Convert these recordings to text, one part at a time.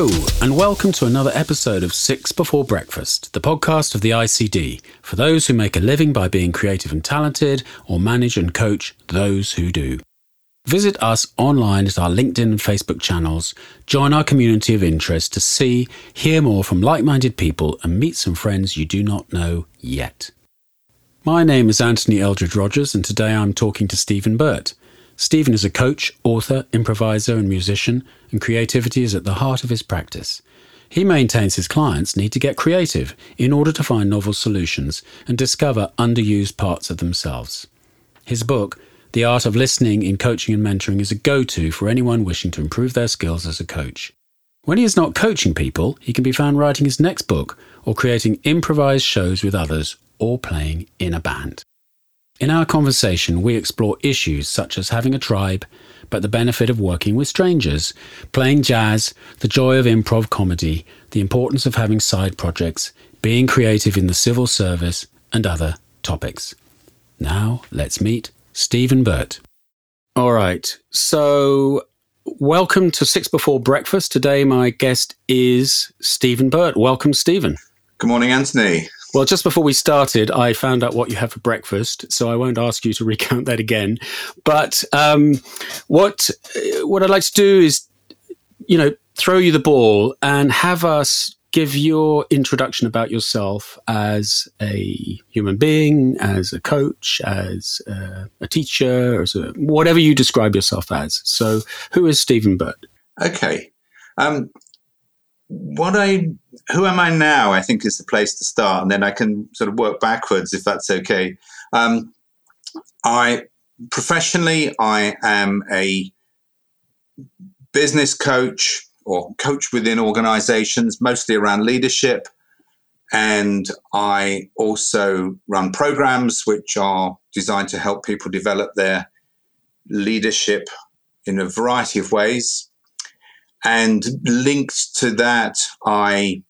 Hello, and welcome to another episode of Six Before Breakfast, the podcast of the ICD for those who make a living by being creative and talented or manage and coach those who do. Visit us online at our LinkedIn and Facebook channels, join our community of interest to see, hear more from like minded people, and meet some friends you do not know yet. My name is Anthony Eldred Rogers, and today I'm talking to Stephen Burt. Stephen is a coach, author, improviser, and musician, and creativity is at the heart of his practice. He maintains his clients need to get creative in order to find novel solutions and discover underused parts of themselves. His book, the art of listening in coaching and mentoring is a go to for anyone wishing to improve their skills as a coach. When he is not coaching people, he can be found writing his next book or creating improvised shows with others or playing in a band. In our conversation, we explore issues such as having a tribe, but the benefit of working with strangers, playing jazz, the joy of improv comedy, the importance of having side projects, being creative in the civil service, and other topics. Now, let's meet Stephen Burt. All right. So, welcome to Six Before Breakfast. Today, my guest is Stephen Burt. Welcome, Stephen. Good morning, Anthony. Well, just before we started, I found out what you have for breakfast, so I won't ask you to recount that again. But um, what what I'd like to do is, you know, throw you the ball and have us give your introduction about yourself as a human being, as a coach, as a, a teacher, as a, whatever you describe yourself as. So, who is Stephen Burt? Okay. Um, what I, who am I now? I think is the place to start, and then I can sort of work backwards if that's okay. Um, I professionally, I am a business coach or coach within organizations, mostly around leadership. And I also run programs which are designed to help people develop their leadership in a variety of ways. And linked to that, I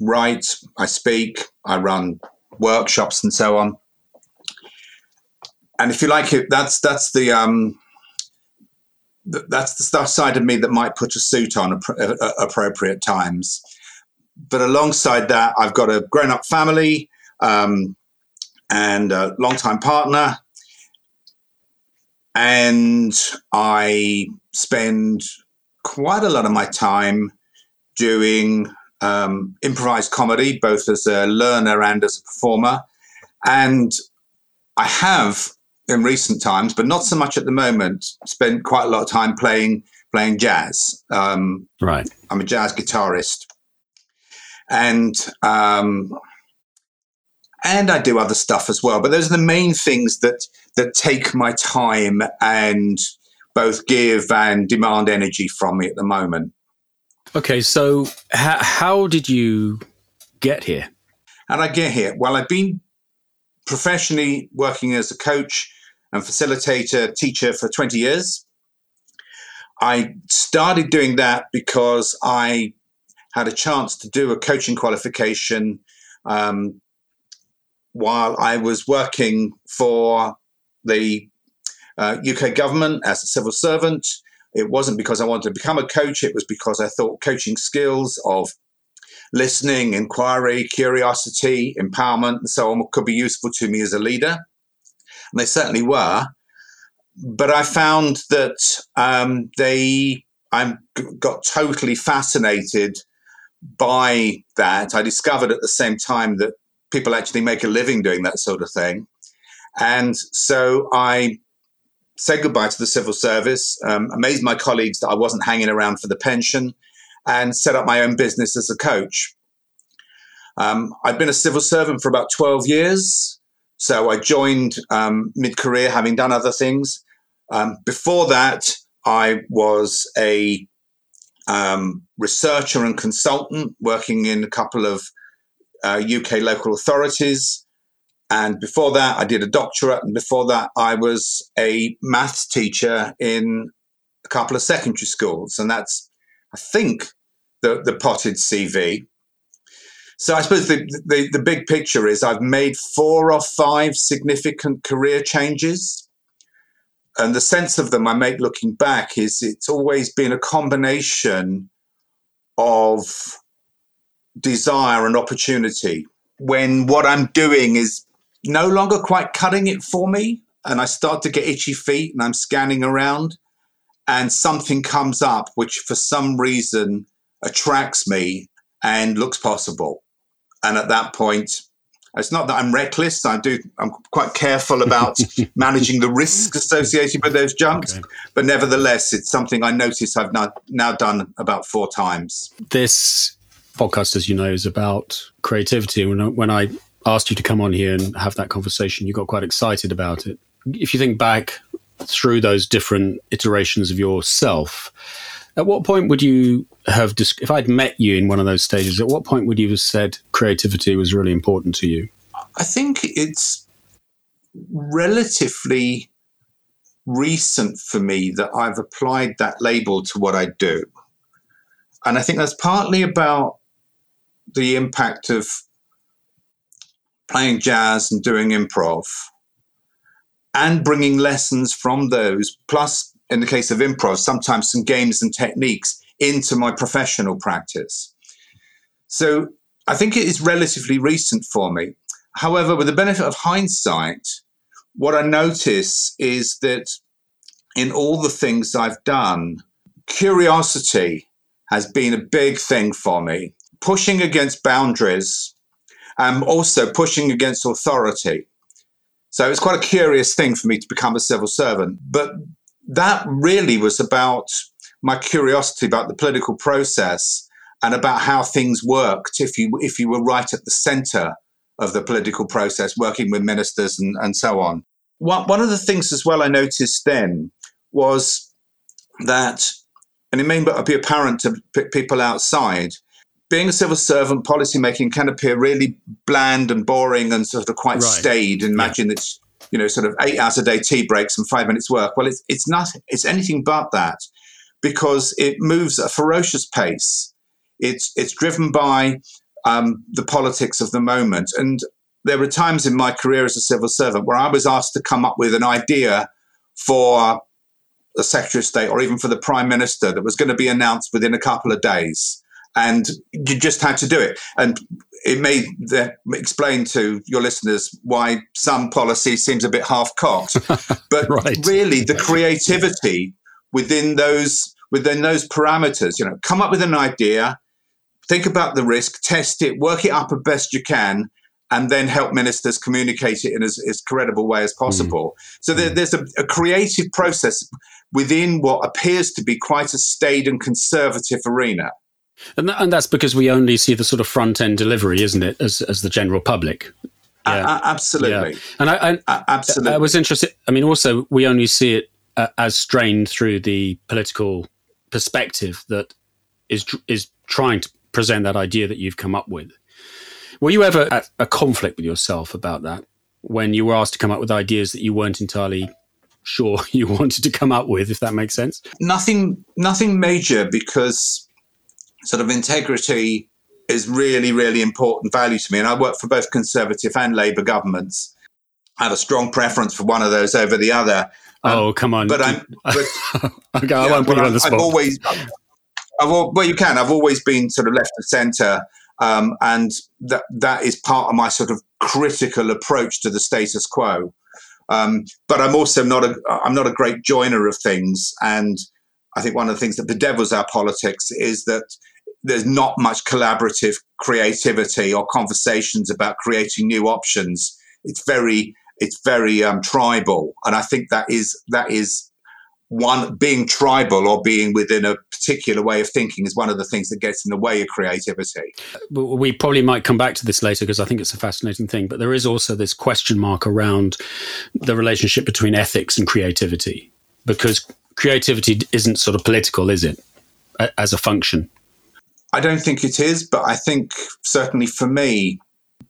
write, I speak, I run workshops and so on. And if you like it, that's that's the um, that's the stuff side of me that might put a suit on at appropriate times. But alongside that, I've got a grown up family um, and a long-time partner. And I spend quite a lot of my time doing um, improvised comedy, both as a learner and as a performer. And I have in recent times, but not so much at the moment. Spent quite a lot of time playing playing jazz. Um, right. I'm a jazz guitarist, and um, and I do other stuff as well. But those are the main things that that take my time and both give and demand energy from me at the moment. Okay, so h- how did you get here? And I get here? Well, I've been professionally working as a coach and facilitator, teacher for 20 years. I started doing that because I had a chance to do a coaching qualification um, while I was working for the uh, UK government as a civil servant. It wasn't because I wanted to become a coach, it was because I thought coaching skills of listening, inquiry, curiosity, empowerment, and so on could be useful to me as a leader and they certainly were. But I found that um, they, I got totally fascinated by that. I discovered at the same time that people actually make a living doing that sort of thing. And so I said goodbye to the civil service, um, amazed my colleagues that I wasn't hanging around for the pension, and set up my own business as a coach. Um, I'd been a civil servant for about 12 years. So I joined um, mid career, having done other things. Um, before that, I was a um, researcher and consultant working in a couple of uh, UK local authorities. And before that, I did a doctorate. And before that, I was a maths teacher in a couple of secondary schools. And that's, I think, the, the potted CV. So I suppose the, the, the big picture is I've made four or five significant career changes. And the sense of them I make looking back is it's always been a combination of desire and opportunity when what I'm doing is no longer quite cutting it for me and I start to get itchy feet and I'm scanning around and something comes up which for some reason attracts me and looks possible. And at that point, it's not that I'm reckless. I do. I'm quite careful about managing the risks associated with those jumps, okay. but nevertheless, it's something I notice I've now, now done about four times. This podcast, as you know, is about creativity. When I, when I asked you to come on here and have that conversation, you got quite excited about it. If you think back through those different iterations of yourself, at what point would you have, if I'd met you in one of those stages, at what point would you have said creativity was really important to you? I think it's relatively recent for me that I've applied that label to what I do. And I think that's partly about the impact of playing jazz and doing improv and bringing lessons from those, plus, in the case of improv, sometimes some games and techniques into my professional practice. So I think it is relatively recent for me. However, with the benefit of hindsight, what I notice is that in all the things I've done, curiosity has been a big thing for me. Pushing against boundaries and also pushing against authority. So it's quite a curious thing for me to become a civil servant. But that really was about my curiosity about the political process and about how things worked if you if you were right at the center of the political process, working with ministers and, and so on. One, one of the things as well I noticed then was that, and it may not be apparent to people outside, being a civil servant, policymaking can appear really bland and boring and sort of quite right. staid. Imagine yeah. it's you know sort of eight hours a day tea breaks and five minutes work. Well, it's it's not. It's anything but that because it moves at a ferocious pace. It's it's driven by um, the politics of the moment, and there were times in my career as a civil servant where I was asked to come up with an idea for the Secretary of State or even for the Prime Minister that was going to be announced within a couple of days and you just had to do it. And it may explain to your listeners why some policy seems a bit half cocked, but right. really the creativity within those within those parameters. You know, come up with an idea, think about the risk, test it, work it up as best you can. And then help ministers communicate it in as, as credible way as possible. Mm. So there, there's a, a creative process within what appears to be quite a staid and conservative arena. And, th- and that's because we only see the sort of front end delivery, isn't it, as, as the general public? Yeah. Uh, absolutely. Yeah. And I, I, absolutely. I was interested. I mean, also, we only see it uh, as strained through the political perspective that is is trying to present that idea that you've come up with. Were you ever at a conflict with yourself about that when you were asked to come up with ideas that you weren't entirely sure you wanted to come up with, if that makes sense? Nothing, nothing major because sort of integrity is really, really important value to me. And I work for both Conservative and Labour governments. I have a strong preference for one of those over the other. Um, oh, come on! But I'm. But, okay, I won't put you on the spot. I've always, I've, well, you can. I've always been sort of left of centre, um, and that that is part of my sort of critical approach to the status quo. Um, but I'm also not a I'm not a great joiner of things, and I think one of the things that bedevils our politics is that there's not much collaborative creativity or conversations about creating new options. It's very it's very um, tribal, and I think that is that is one being tribal or being within a particular way of thinking is one of the things that gets in the way of creativity. We probably might come back to this later because I think it's a fascinating thing. But there is also this question mark around the relationship between ethics and creativity because creativity isn't sort of political, is it, as a function? I don't think it is, but I think certainly for me,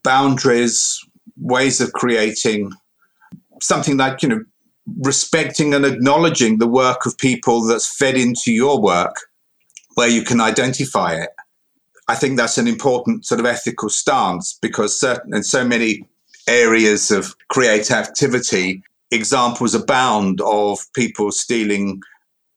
boundaries, ways of creating something like, you know, respecting and acknowledging the work of people that's fed into your work where you can identify it. I think that's an important sort of ethical stance because certain in so many areas of creative activity, examples abound of people stealing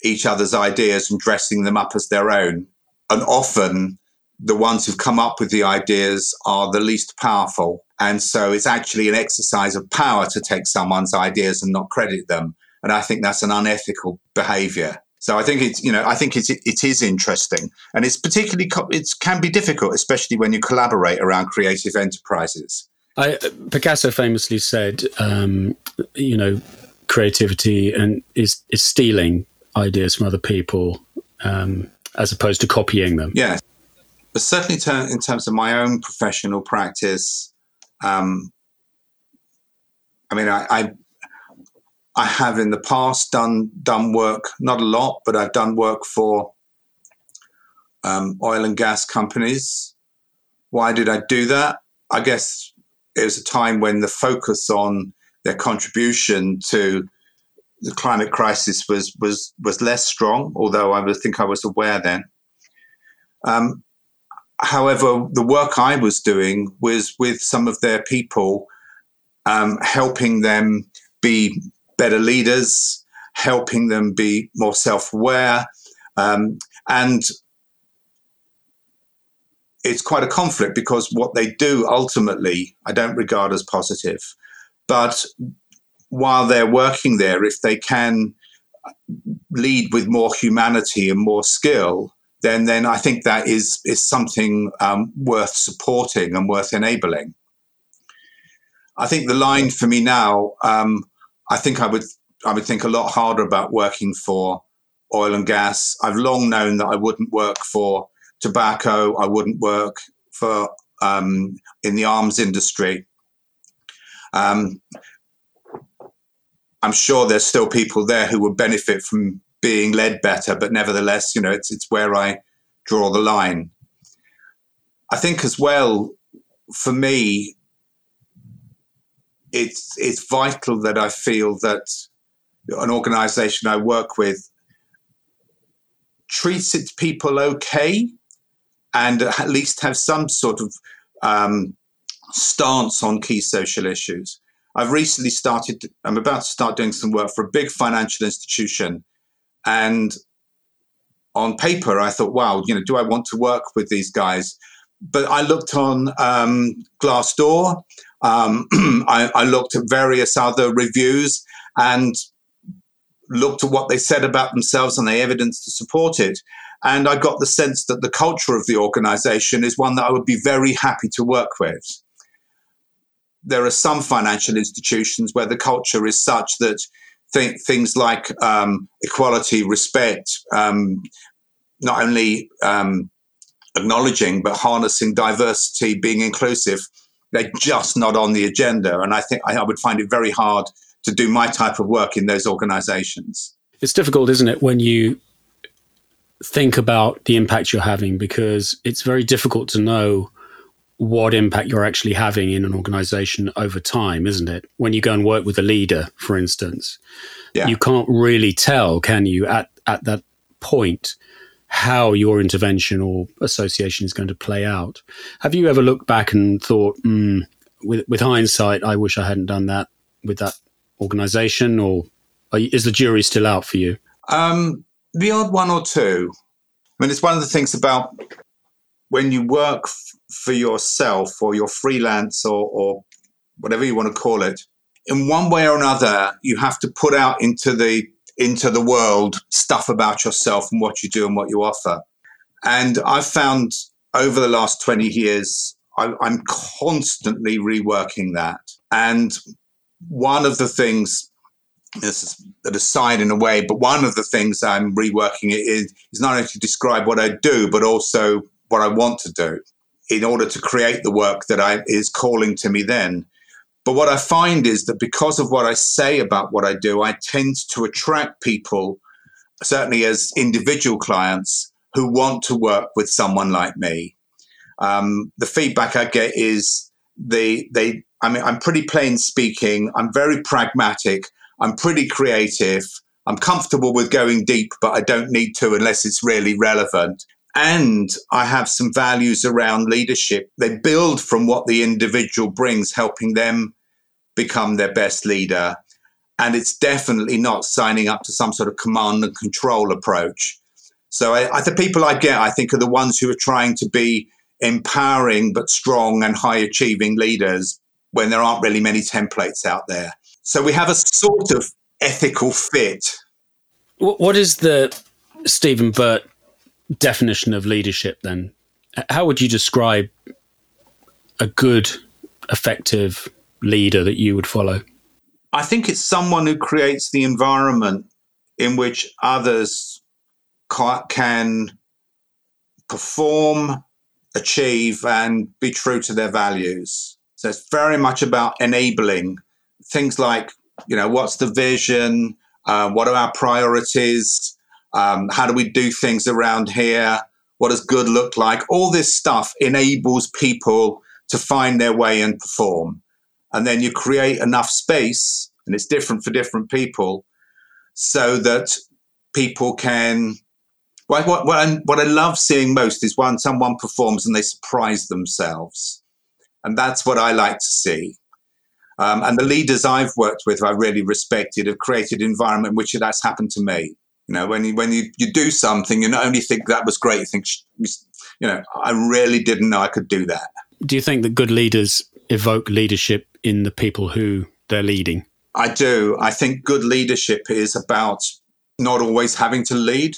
each other's ideas and dressing them up as their own and often the ones who've come up with the ideas are the least powerful. And so it's actually an exercise of power to take someone's ideas and not credit them. And I think that's an unethical behavior. So I think it's you know I think it's it is interesting, and it's particularly it can be difficult, especially when you collaborate around creative enterprises. I, Picasso famously said, um, you know, creativity and is is stealing ideas from other people um, as opposed to copying them. Yeah, but certainly ter- in terms of my own professional practice, um, I mean, I, I I have in the past done done work, not a lot, but I've done work for um, oil and gas companies. Why did I do that? I guess it was a time when the focus on their contribution to the climate crisis was was was less strong. Although I think I was aware then. Um, however, the work I was doing was with some of their people, um, helping them be better leaders, helping them be more self aware. Um, and it's quite a conflict because what they do ultimately, I don't regard as positive. But while they're working there, if they can lead with more humanity and more skill, then then I think that is is something um, worth supporting and worth enabling. I think the line for me now, um, I think I would I would think a lot harder about working for oil and gas. I've long known that I wouldn't work for tobacco. I wouldn't work for um, in the arms industry. Um, I'm sure there's still people there who would benefit from being led better, but nevertheless, you know, it's it's where I draw the line. I think as well, for me, it's it's vital that I feel that an organisation I work with treats its people okay, and at least have some sort of um, stance on key social issues. I've recently started. I'm about to start doing some work for a big financial institution, and on paper, I thought, wow, you know, do I want to work with these guys? But I looked on um, Glassdoor um, I, I, looked at various other reviews and looked at what they said about themselves and the evidence to support it. And I got the sense that the culture of the organization is one that I would be very happy to work with. There are some financial institutions where the culture is such that th- things like um, equality, respect, um, not only um, acknowledging but harnessing diversity, being inclusive, they're just not on the agenda. And I think I, would find it very hard to do my type of work in those organizations. It's difficult, isn't it, when you think about the impact you're having because it's very difficult to know what impact you're actually having in an organization over time, isn't it? When you go and work with a leader, for instance, yeah. you can't really tell, can you, at, at that point, how your intervention or association is going to play out. Have you ever looked back and thought, mm, with, with hindsight, I wish I hadn't done that with that organization, or you, is the jury still out for you? Um, the odd one or two. I mean, it's one of the things about when you work for yourself or you're freelance or, or whatever you want to call it. In one way or another, you have to put out into the into the world stuff about yourself and what you do and what you offer. And I've found over the last 20 years, I, I'm constantly reworking that. And one of the things, this is an aside in a way, but one of the things I'm reworking it is, is not only to describe what I do, but also what I want to do in order to create the work that I is calling to me then. But what I find is that because of what I say about what I do, I tend to attract people, certainly as individual clients, who want to work with someone like me. Um, the feedback I get is they they I mean I'm pretty plain speaking. I'm very pragmatic. I'm pretty creative. I'm comfortable with going deep, but I don't need to unless it's really relevant and I have some values around leadership. They build from what the individual brings, helping them become their best leader. And it's definitely not signing up to some sort of command and control approach. So I, I, the people I get, I think, are the ones who are trying to be empowering but strong and high achieving leaders when there aren't really many templates out there. So we have a sort of ethical fit. What is the Stephen Burt definition of leadership then? How would you describe a good, effective leader that you would follow? I think it's someone who creates the environment in which others can perform, achieve, and be true to their values. So it's very much about enabling things like, you know, what's the vision? Uh, what are our priorities? Um, how do we do things around here? What does good look like? All this stuff enables people to find their way and perform. And then you create enough space, and it's different for different people, so that people can. What, what, what, I, what I love seeing most is when someone performs and they surprise themselves. And that's what I like to see. Um, and the leaders I've worked with, I really respected, have created an environment in which that's happened to me. You know, when you when you, you do something, you not only think that was great, you think, you know, I really didn't know I could do that. Do you think that good leaders evoke leadership in the people who they're leading? I do. I think good leadership is about not always having to lead.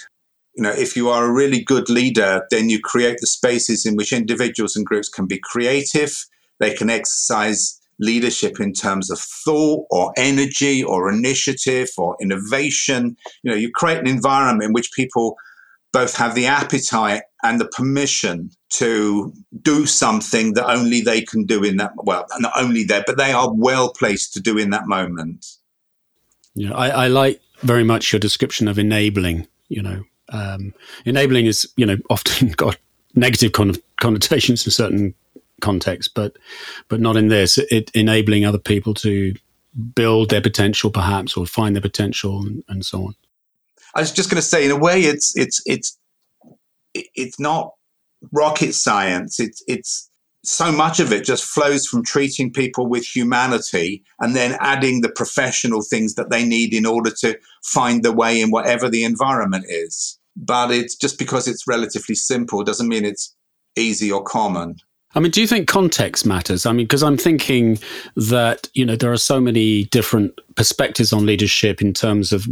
You know, if you are a really good leader, then you create the spaces in which individuals and groups can be creative. They can exercise leadership in terms of thought or energy or initiative or innovation. You know, you create an environment in which people both have the appetite and the permission to do something that only they can do in that well not only there but they are well placed to do in that moment yeah I, I like very much your description of enabling you know um, enabling is you know often got negative con- connotations in certain contexts but but not in this it enabling other people to build their potential perhaps or find their potential and, and so on I was just going to say, in a way, it's it's it's it's not rocket science. It's it's so much of it just flows from treating people with humanity and then adding the professional things that they need in order to find the way in whatever the environment is. But it's just because it's relatively simple doesn't mean it's easy or common. I mean, do you think context matters? I mean, because I'm thinking that, you know, there are so many different perspectives on leadership in terms of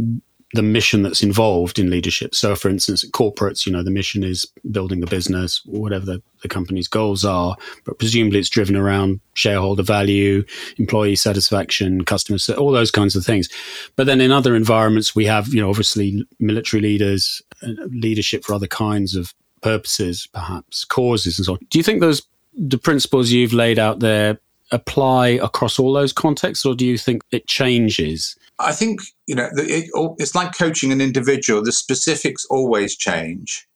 the mission that's involved in leadership. So, for instance, at corporates, you know, the mission is building the business, whatever the, the company's goals are, but presumably it's driven around shareholder value, employee satisfaction, customer, all those kinds of things. But then in other environments, we have, you know, obviously military leaders, uh, leadership for other kinds of purposes, perhaps causes and so on. Do you think those the principles you've laid out there apply across all those contexts, or do you think it changes? I think you know it, it's like coaching an individual. The specifics always change,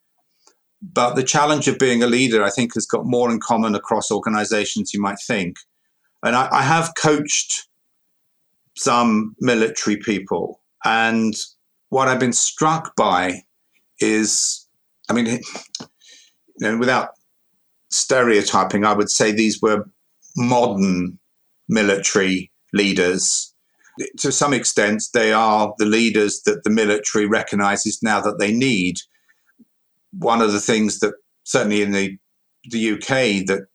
but the challenge of being a leader, I think, has got more in common across organizations you might think. And I, I have coached some military people, and what I've been struck by is, I mean, you know, without stereotyping, I would say these were modern military leaders. To some extent, they are the leaders that the military recognizes now that they need. One of the things that certainly in the the UK that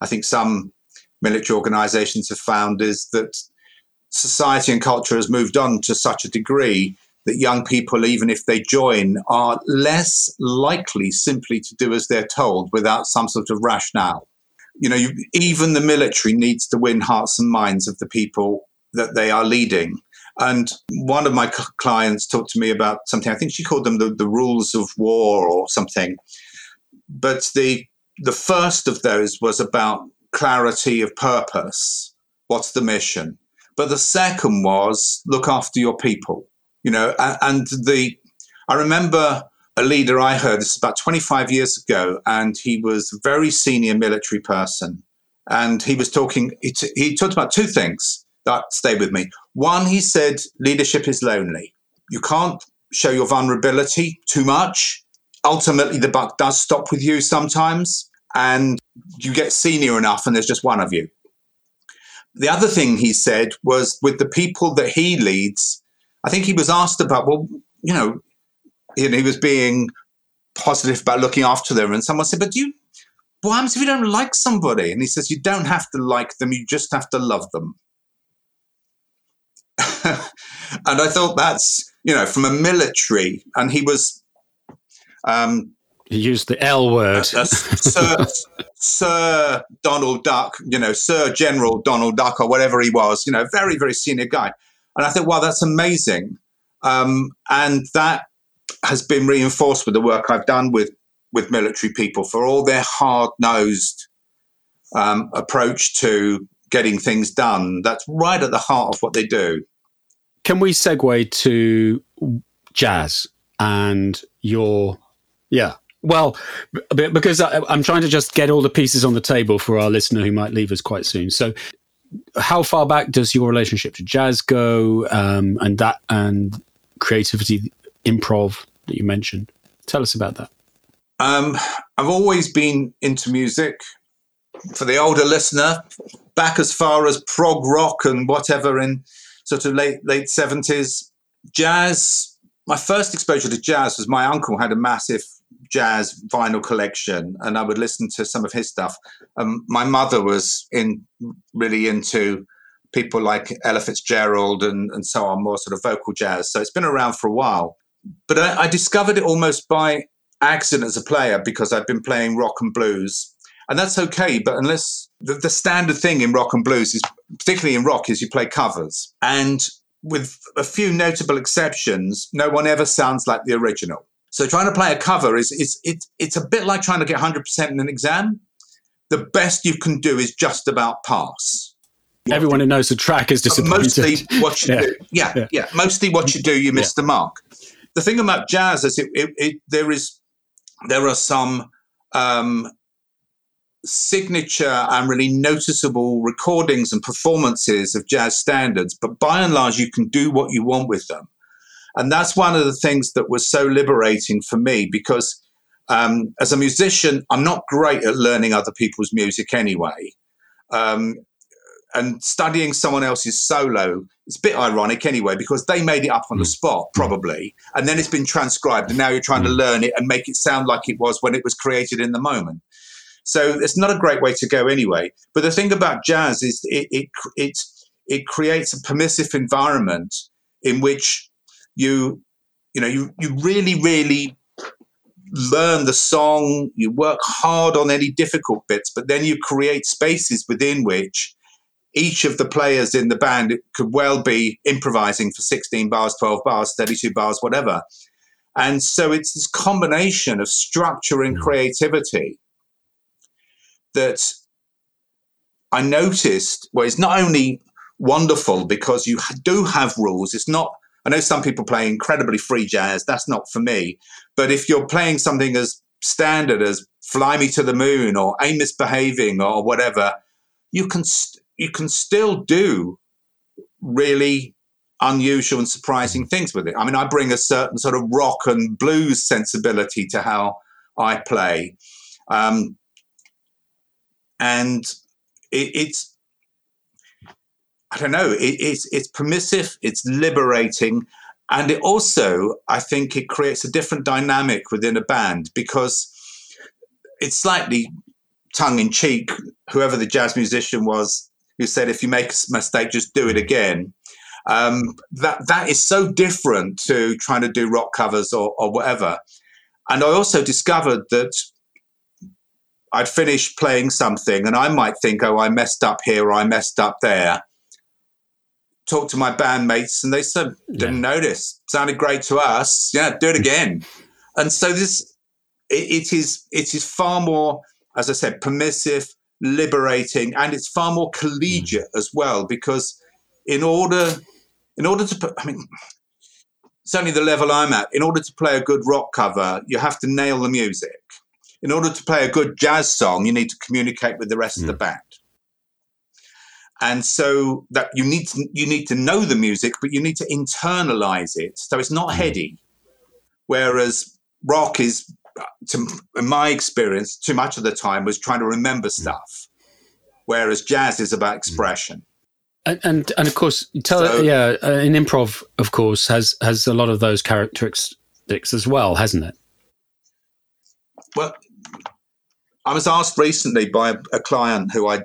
I think some military organizations have found is that society and culture has moved on to such a degree that young people, even if they join, are less likely simply to do as they're told without some sort of rationale you know, you, even the military needs to win hearts and minds of the people that they are leading. And one of my clients talked to me about something. I think she called them the, the rules of war or something. But the the first of those was about clarity of purpose. What's the mission? But the second was look after your people. You know, and, the I remember a leader I heard, this is about 25 years ago, and he was a very senior military person. And he was talking, he, t- he talked about two things that stay with me. One, he said, leadership is lonely. You can't show your vulnerability too much. Ultimately, the buck does stop with you sometimes, and you get senior enough, and there's just one of you. The other thing he said was with the people that he leads, I think he was asked about, well, you know, he was being positive about looking after them. And someone said, "But you, what happens if you don't like somebody?" And he says, "You don't have to like them; you just have to love them." and I thought that's you know from a military, and he was. Um, he used the L word. Uh, uh, Sir, Sir Donald Duck, you know, Sir General Donald Duck, or whatever he was, you know, very, very senior guy. And I thought, wow, that's amazing. Um, and that has been reinforced with the work I've done with, with military people for all their hard nosed um, approach to getting things done. That's right at the heart of what they do. Can we segue to jazz and your, yeah, well, because I, am trying to just get all the pieces on the table for our listener who might leave us quite soon. So, how far back does your relationship to jazz go, um, and that and creativity, improv that you mentioned? Tell us about that. Um, I've always been into music. For the older listener, back as far as prog rock and whatever in sort of late late seventies, jazz. My first exposure to jazz was my uncle had a massive jazz vinyl collection, and I would listen to some of his stuff. Um, my mother was in really into people like Ella Fitzgerald and, and so on, more sort of vocal jazz. So it's been around for a while. But I, I discovered it almost by accident as a player because I've been playing rock and blues. And that's okay, but unless the, the standard thing in rock and blues is, particularly in rock, is you play covers. And with a few notable exceptions, no one ever sounds like the original. So trying to play a cover is, is it's it's a bit like trying to get 100% in an exam. The best you can do is just about pass. Everyone who knows the track is disappointed. Mostly what you yeah. do, yeah, yeah, yeah, Mostly what you do, you miss yeah. the mark. The thing about jazz is it, it, it there is there are some um, signature and really noticeable recordings and performances of jazz standards, but by and large, you can do what you want with them. And that's one of the things that was so liberating for me because um, as a musician, I'm not great at learning other people's music anyway. Um, and studying someone else's solo, it's a bit ironic anyway, because they made it up on the mm. spot, mm. probably. And then it's been transcribed, and now you're trying to mm. learn it and make it sound like it was when it was created in the moment. So it's not a great way to go anyway. But the thing about jazz is it, it, it, it creates a permissive environment in which you you know you you really really learn the song you work hard on any difficult bits but then you create spaces within which each of the players in the band could well be improvising for 16 bars 12 bars 32 bars whatever. And so it's this combination of structure and creativity that i noticed well it's not only wonderful because you do have rules it's not I know some people play incredibly free jazz. That's not for me. But if you're playing something as standard as "Fly Me to the Moon" or "Ain't Misbehaving" or whatever, you can st- you can still do really unusual and surprising things with it. I mean, I bring a certain sort of rock and blues sensibility to how I play, um, and it, it's I don't know. It, it's it's permissive. It's liberating, and it also I think it creates a different dynamic within a band because it's slightly tongue in cheek. Whoever the jazz musician was who said, "If you make a mistake, just do it again." Um, that that is so different to trying to do rock covers or, or whatever. And I also discovered that I'd finish playing something and I might think, oh, I messed up here or I messed up there talked to my bandmates and they said, didn't yeah. notice. Sounded great to us. Yeah, do it again. and so this, it, it is, it is far more, as I said, permissive, liberating, and it's far more collegiate mm. as well because in order, in order to put, I mean, certainly the level I'm at, in order to play a good rock cover, you have to nail the music. In order to play a good jazz song, you need to communicate with the rest mm. of the mm. band and so that you need to you need to know the music but you need to internalize it so it's not mm. heady whereas rock is to, in my experience too much of the time was trying to remember mm. stuff whereas jazz is about mm. expression and and, and of course tell so, yeah uh, in improv of course has has a lot of those characteristics as well hasn't it well, I was asked recently by a, a client who I,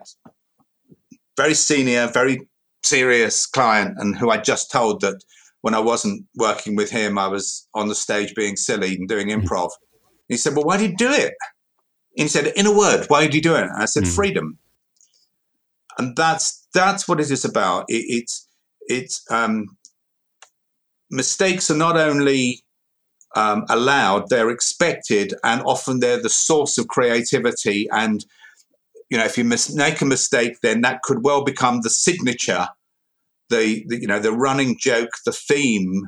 very senior, very serious client, and who I just told that when I wasn't working with him, I was on the stage being silly and doing mm. improv. He said, "Well, why do you do it?" And he said, "In a word, why do you do it?" And I said, mm. "Freedom." And that's that's what it is about. It, it's it's um, mistakes are not only um, allowed, they're expected, and often they're the source of creativity. And you know, if you mis- make a mistake, then that could well become the signature, the, the you know the running joke, the theme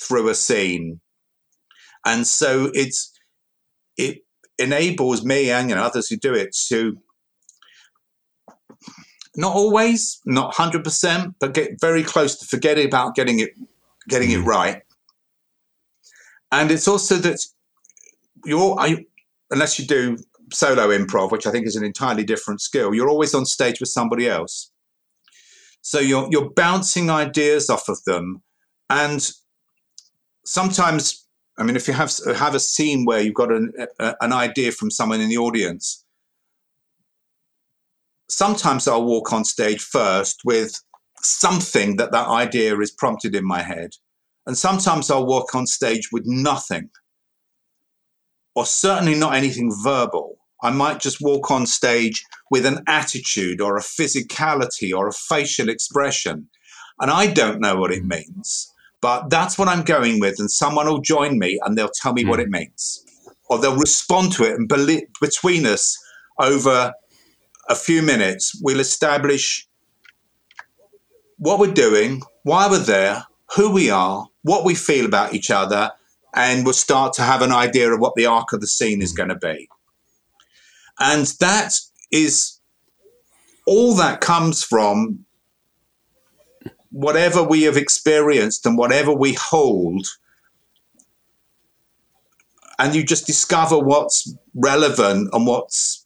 through a scene. And so it's it enables me and you know others who do it to not always, not hundred percent, but get very close to forgetting about getting it getting mm. it right. And it's also that you're, I, unless you do solo improv, which I think is an entirely different skill, you're always on stage with somebody else. So you're you're bouncing ideas off of them, and sometimes, I mean, if you have have a scene where you've got an a, an idea from someone in the audience, sometimes I'll walk on stage first with something that that idea is prompted in my head. And sometimes I'll walk on stage with nothing, or certainly not anything verbal. I might just walk on stage with an attitude or a physicality or a facial expression. And I don't know what it means, but that's what I'm going with. And someone will join me and they'll tell me mm. what hmm. it means, or they'll respond to it. And between us, over a few minutes, we'll establish what we're doing, why we're there, who we are, what we feel about each other, and we'll start to have an idea of what the arc of the scene is mm. going to be. And that is all that comes from whatever we have experienced and whatever we hold. And you just discover what's relevant and what's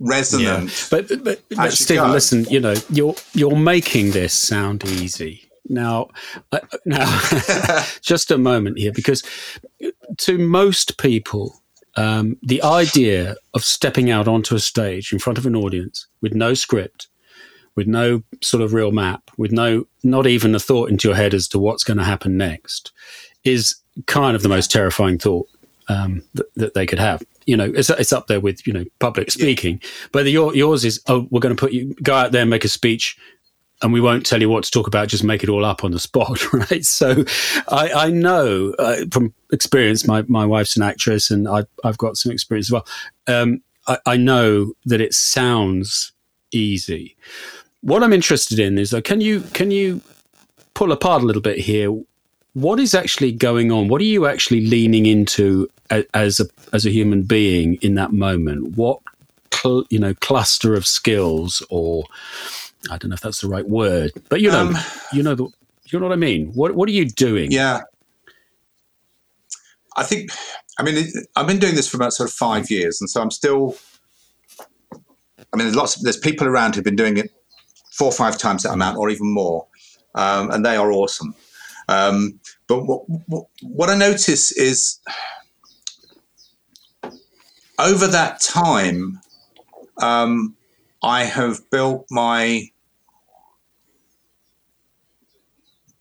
resonant. Yeah. But but, but Stephen, listen, you know, you're you're making this sound easy. Now, uh, now, just a moment here, because to most people, um, the idea of stepping out onto a stage in front of an audience with no script, with no sort of real map, with no not even a thought into your head as to what's going to happen next, is kind of the most terrifying thought um, that, that, they could have. You know, it's, it's up there with you know public speaking. Yeah. But your, yours is oh, we're going to put you go out there and make a speech. And we won't tell you what to talk about; just make it all up on the spot, right? So, I, I know uh, from experience. My my wife's an actress, and I, I've got some experience as well. Um, I, I know that it sounds easy. What I'm interested in is, though, can you can you pull apart a little bit here what is actually going on? What are you actually leaning into as a as a human being in that moment? What you know cluster of skills, or I don't know if that's the right word, but you know, um, you know the, you know what I mean. What what are you doing? Yeah, I think. I mean, I've been doing this for about sort of five years, and so I'm still. I mean, there's lots. Of, there's people around who've been doing it four or five times that amount, or even more, um, and they are awesome. Um, but what, what, what I notice is over that time, um, I have built my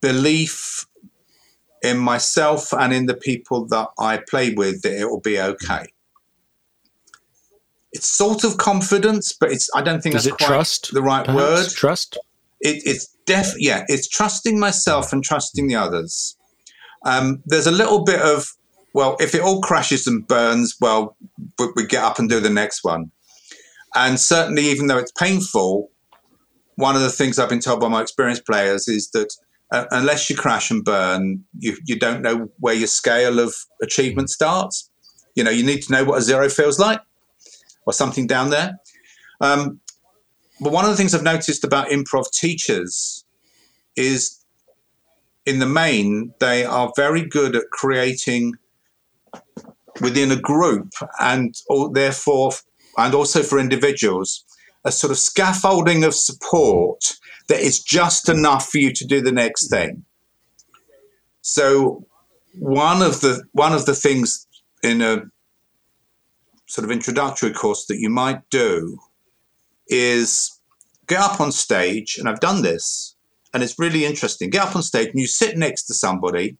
belief in myself and in the people that I play with that it will be okay. It's sort of confidence, but it's I don't think Is that's quite trust, the right word. Trust. It, it's def yeah, it's trusting myself and trusting the others. Um, there's a little bit of well, if it all crashes and burns, well, we get up and do the next one. And certainly, even though it's painful, one of the things I've been told by my experienced players is that uh, unless you crash and burn, you, you don't know where your scale of achievement starts. You know, you need to know what a zero feels like or something down there. Um, but one of the things I've noticed about improv teachers is, in the main, they are very good at creating within a group and therefore, and also for individuals, a sort of scaffolding of support that is just enough for you to do the next thing. So one of the one of the things in a sort of introductory course that you might do is get up on stage, and I've done this, and it's really interesting. Get up on stage and you sit next to somebody,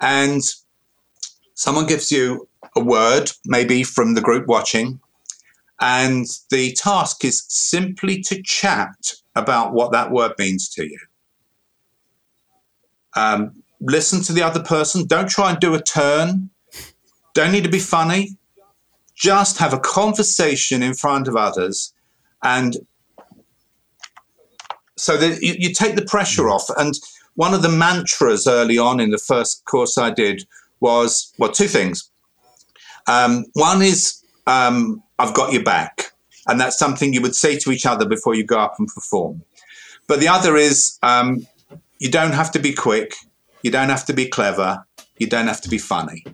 and someone gives you a word, maybe from the group watching, and the task is simply to chat about what that word means to you. Um, listen to the other person. Don't try and do a turn. Don't need to be funny. Just have a conversation in front of others and so that you, you, take the pressure off. And one of the mantras early on in the first course I did was well, two things. Um, one is um, I've got your back, and that's something you would say to each other before you go up and perform. But the other is um, you don't have to be quick, you don't have to be clever, you don't have to be funny.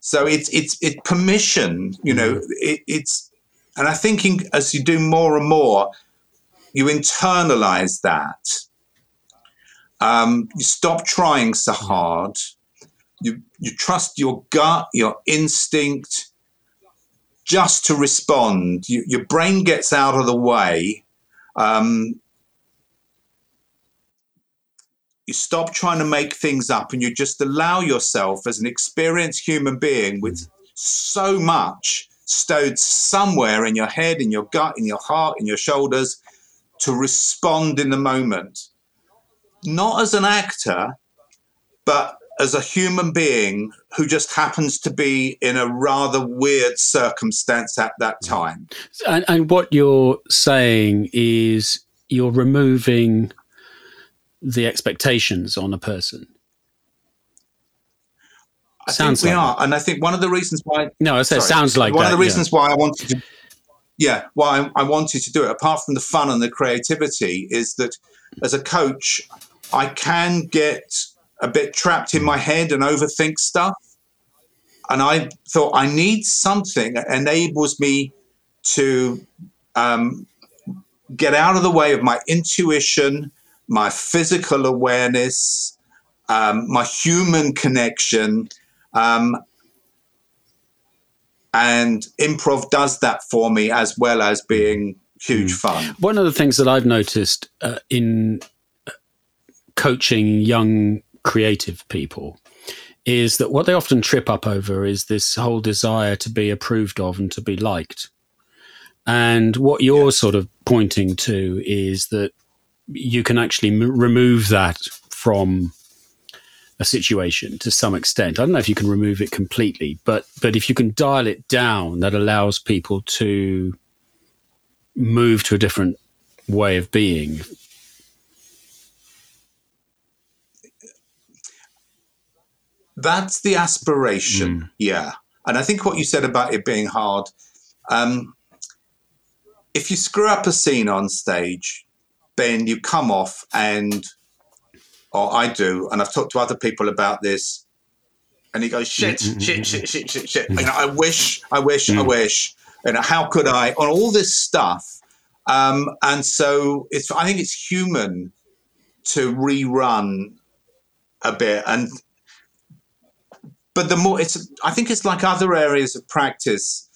So it's it's it's permission, you know. It, it's and I think in, as you do more and more, you internalize that. Um, you stop trying so hard. You you trust your gut, your instinct, just to respond. You, your brain gets out of the way. Um, you stop trying to make things up and you just allow yourself as an experienced human being with so much stowed somewhere in your head, in your gut, in your heart, in your shoulders to respond in the moment. Not as an actor, but as a human being who just happens to be in a rather weird circumstance at that mm. time. And, and what you're saying is you're removing the expectations on a person. I sounds think we like are, that. and I think one of the reasons why. No, I sorry, sounds like one that, of the reasons yeah. why I wanted to. Yeah, why I, I wanted to do it, apart from the fun and the creativity, is that as a coach, I can get a bit trapped in my head and overthink stuff. And I thought I need something that enables me to um, get out of the way of my intuition, my physical awareness, um, my human connection, um, and improv does that for me as well as being huge mm. fun. One of the things that I've noticed uh, in uh, coaching young creative people is that what they often trip up over is this whole desire to be approved of and to be liked. And what you're sort of pointing to is that you can actually m- remove that from a situation to some extent. I don't know if you can remove it completely, but but if you can dial it down, that allows people to move to a different way of being. That's the aspiration, mm. yeah. And I think what you said about it being hard, um, if you screw up a scene on stage, then you come off and or I do, and I've talked to other people about this, and he goes, shit, mm-hmm. shit, shit, shit, shit, shit. You know, I wish, I wish, I mm. wish. And how could I? On all this stuff. Um, and so it's, I think it's human to rerun a bit. And, but the more it's, I think it's like other areas of practice.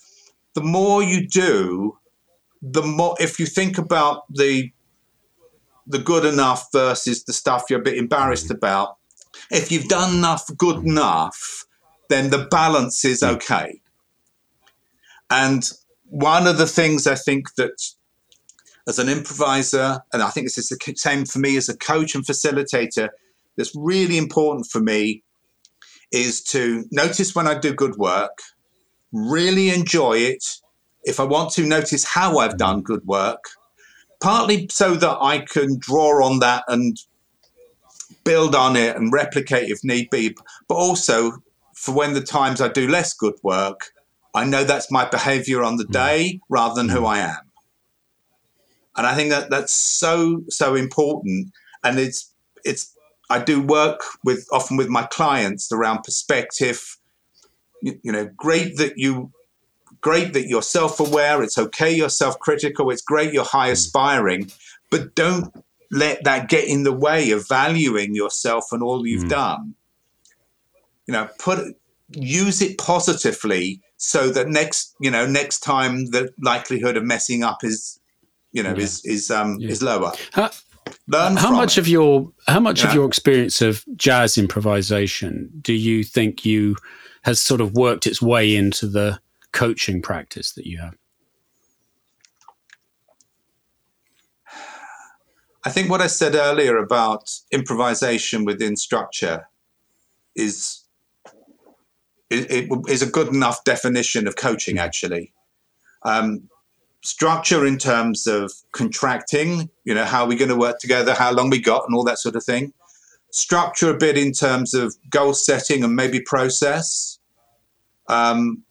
The more you do, the more, if you think about the the good enough versus the stuff you're a bit embarrassed mm. about. If you've done enough good enough, then the balance is mm. okay. And one of the things I think that as an improviser, and I think this is the same for me as a coach and facilitator, that's really important for me is to notice when I do good work, really enjoy it. If I want to notice how I've done good work, partly so that I can draw on that and build on it and replicate if need be, but also for when the times I do less good work, I know that's my behavior on the hmm. day rather than who hmm. I am. And I think that that's so so important. And it's it's I do work with often with my clients around perspective. You, you know, great that you great that you're self aware. It's okay you're self critical. It's great you're high aspiring, but don't let that get in the way of valuing yourself and all you've mm. done. You know, put use it positively so that next you know next time the likelihood of messing up is you know yeah. is is um yeah. is lower. How, Learn how much it. of your how much yeah. of your experience of jazz improvisation do you think you has sort of worked its way into the coaching practice that you have? I think what I said earlier about improvisation within structure is it, it is a good enough definition of coaching. Actually, um, structure in terms of contracting, you know, how we're we going to work together, how long we got, and all that sort of thing. Structure a bit in terms of goal setting and maybe process. Um,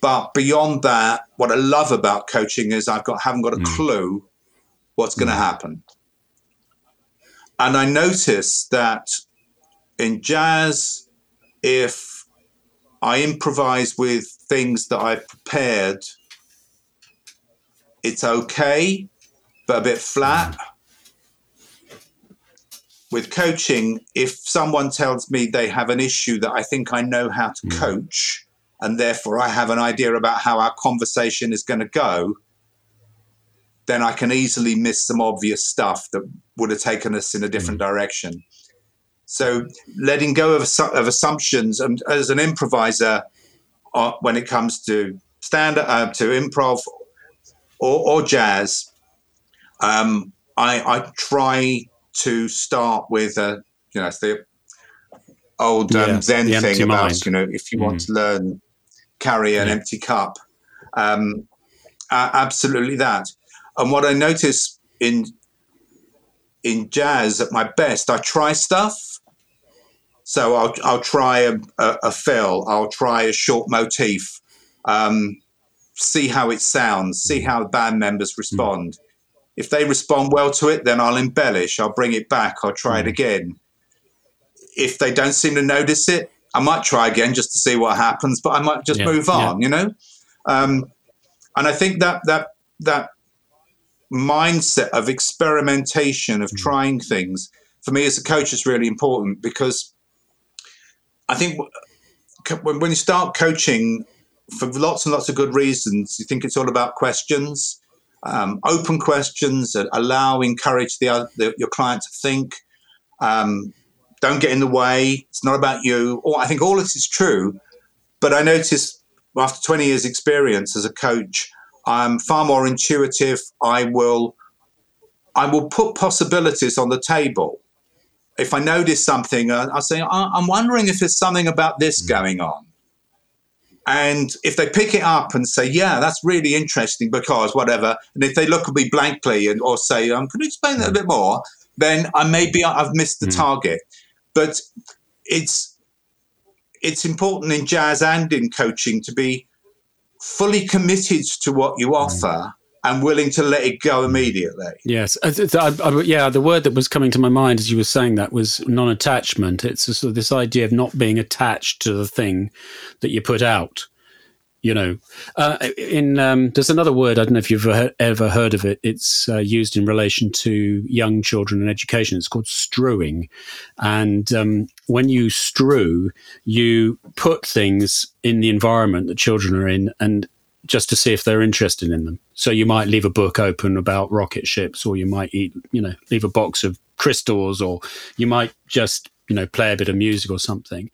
but beyond that, what I love about coaching is I've got haven't got a mm. clue what's going to mm. happen. And I noticed that in jazz, if I improvise with things that I've prepared, it's okay, but a bit flat. With coaching, if someone tells me they have an issue that I think I know how to mm. coach, and therefore I have an idea about how our conversation is going to go, then I can easily miss some obvious stuff that would have taken us in a different mm. direction. So letting go of, of assumptions, and as an improviser, uh, when it comes to stand uh, to improv or, or jazz, um, I, I, try to start with a you know the old um, yeah, Zen thing about mind. you know if you mm. want to learn carry an yeah. empty cup, um, uh, absolutely that. And what I notice in in jazz at my best, I try stuff. So I'll I'll try a, a, a fill, I'll try a short motif, um, see how it sounds, see how the band members mm. respond. Mm. If they respond well to it, then I'll embellish, I'll bring it back, I'll try mm. it again. If they don't seem to notice it, I might try again just to see what happens, but I might just yeah. move on, yeah. you know. Um, and I think that that that mindset of experimentation, of mm. trying things, for me as a coach is really important because I think when, when you start coaching for lots and lots of good reasons, you think it's all about questions, um, open questions, that allow, encourage the, the, your client to think. Um, don't get in the way. It's not about you. Or I think all this is true, but I noticed after 20 years experience as a coach, I'm far more intuitive. I will, I will put possibilities on the table. If I notice something, uh, I'll say, I'm wondering if there's something about this mm. going on. And if they pick it up and say, yeah, that's really interesting because whatever, and if they look at me blankly and or say, um, can you explain that a bit more? Then I maybe I've missed the mm. target. But it's it's important in jazz and in coaching to be fully committed to what you mm. offer and willing to let it go immediately. Yes, I, I, yeah. The word that was coming to my mind as you were saying that was non-attachment. It's sort of this idea of not being attached to the thing that you put out you know, uh, in um, there's another word I don't know if you've ever heard of it. It's uh, used in relation to young children and education. It's called strewing, and um, when you strew, you put things in the environment that children are in, and just to see if they're interested in them. So you might leave a book open about rocket ships, or you might eat, you know, leave a box of crystals, or you might just you know, play a bit of music or something.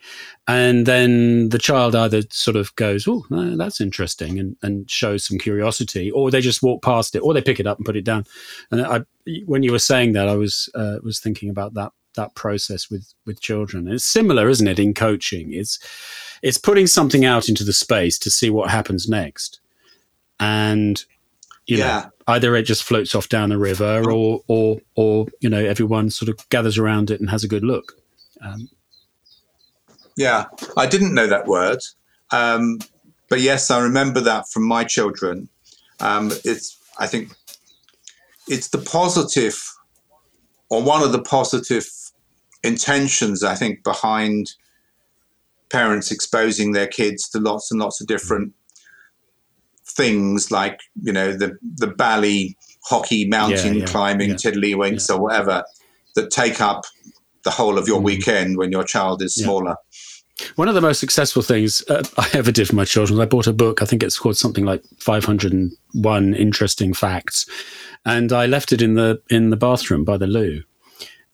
And then the child either sort of goes, Oh, that's interesting and, and shows some curiosity, or they just walk past it, or they pick it up and put it down. And I, when you were saying that, I was, uh, was thinking about that, that process with, with children. It's similar, isn't it, in coaching? It's, it's putting something out into the space to see what happens next. And, you yeah. know, either it just floats off down the river or, or, or, you know, everyone sort of gathers around it and has a good look. Um, yeah, I didn't know that word, um, but yes, I remember that from my children. Um, it's I think it's the positive, or one of the positive intentions I think behind parents exposing their kids to lots and lots of different things like you know the the Bali hockey mountain yeah, yeah, climbing yeah, tiddlywinks or whatever that take up the whole of your mm. weekend when your child is smaller. One of the most successful things uh, I ever did for my children was I bought a book. I think it's called something like 501 Interesting Facts, and I left it in the in the bathroom by the loo.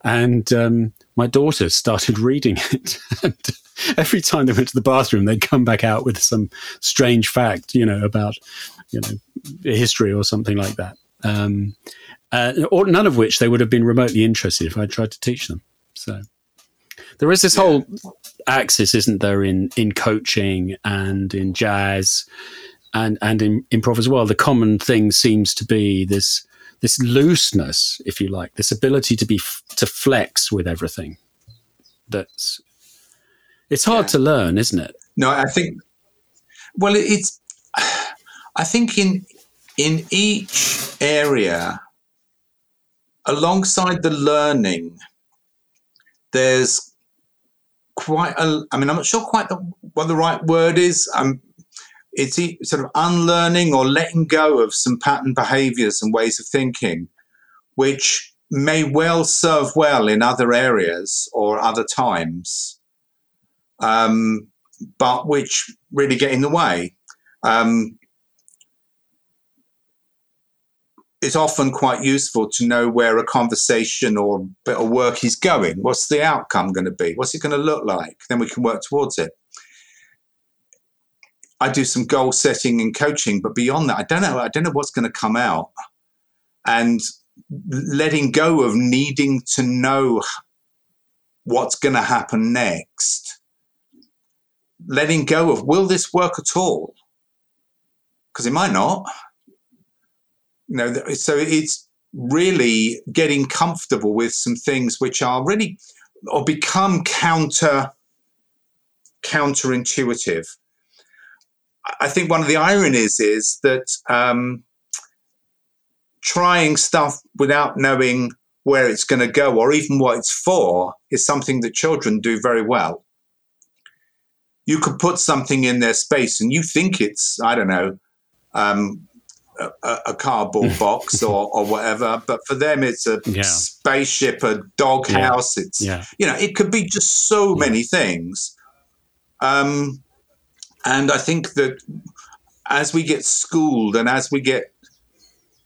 And um, my daughters started reading it. and every time they went to the bathroom, they'd come back out with some strange fact, you know, about you know history or something like that. Um, uh, or none of which they would have been remotely interested if I tried to teach them. So there is this yeah. whole axis, isn't there, in in coaching and in jazz and and in improv as well. The common thing seems to be this this looseness, if you like, this ability to be to flex with everything. That's it's hard yeah. to learn, isn't it? No, I think. Well, it's. I think in in each area, alongside the learning, there's quite a. I mean, I'm not sure quite the, what the right word is. Um, it's sort of unlearning or letting go of some pattern behaviors and ways of thinking, which may well serve well in other areas or other times, um, but which really get in the way. Um, it's often quite useful to know where a conversation or bit of work is going. What's the outcome going to be? What's it going to look like? Then we can work towards it. I do some goal setting and coaching, but beyond that, I don't know. I don't know what's going to come out. And letting go of needing to know what's going to happen next. Letting go of will this work at all? Because it might not. You know, so it's really getting comfortable with some things which are really or become counter counterintuitive I think one of the ironies is that um, trying stuff without knowing where it's going to go or even what it's for is something that children do very well. You could put something in their space and you think it's, I don't know, um, a, a, cardboard box or, or whatever, but for them it's a yeah. spaceship, a doghouse. Yeah. It's, yeah. you know, it could be just so many things. Um, and I think that as we get schooled and as we get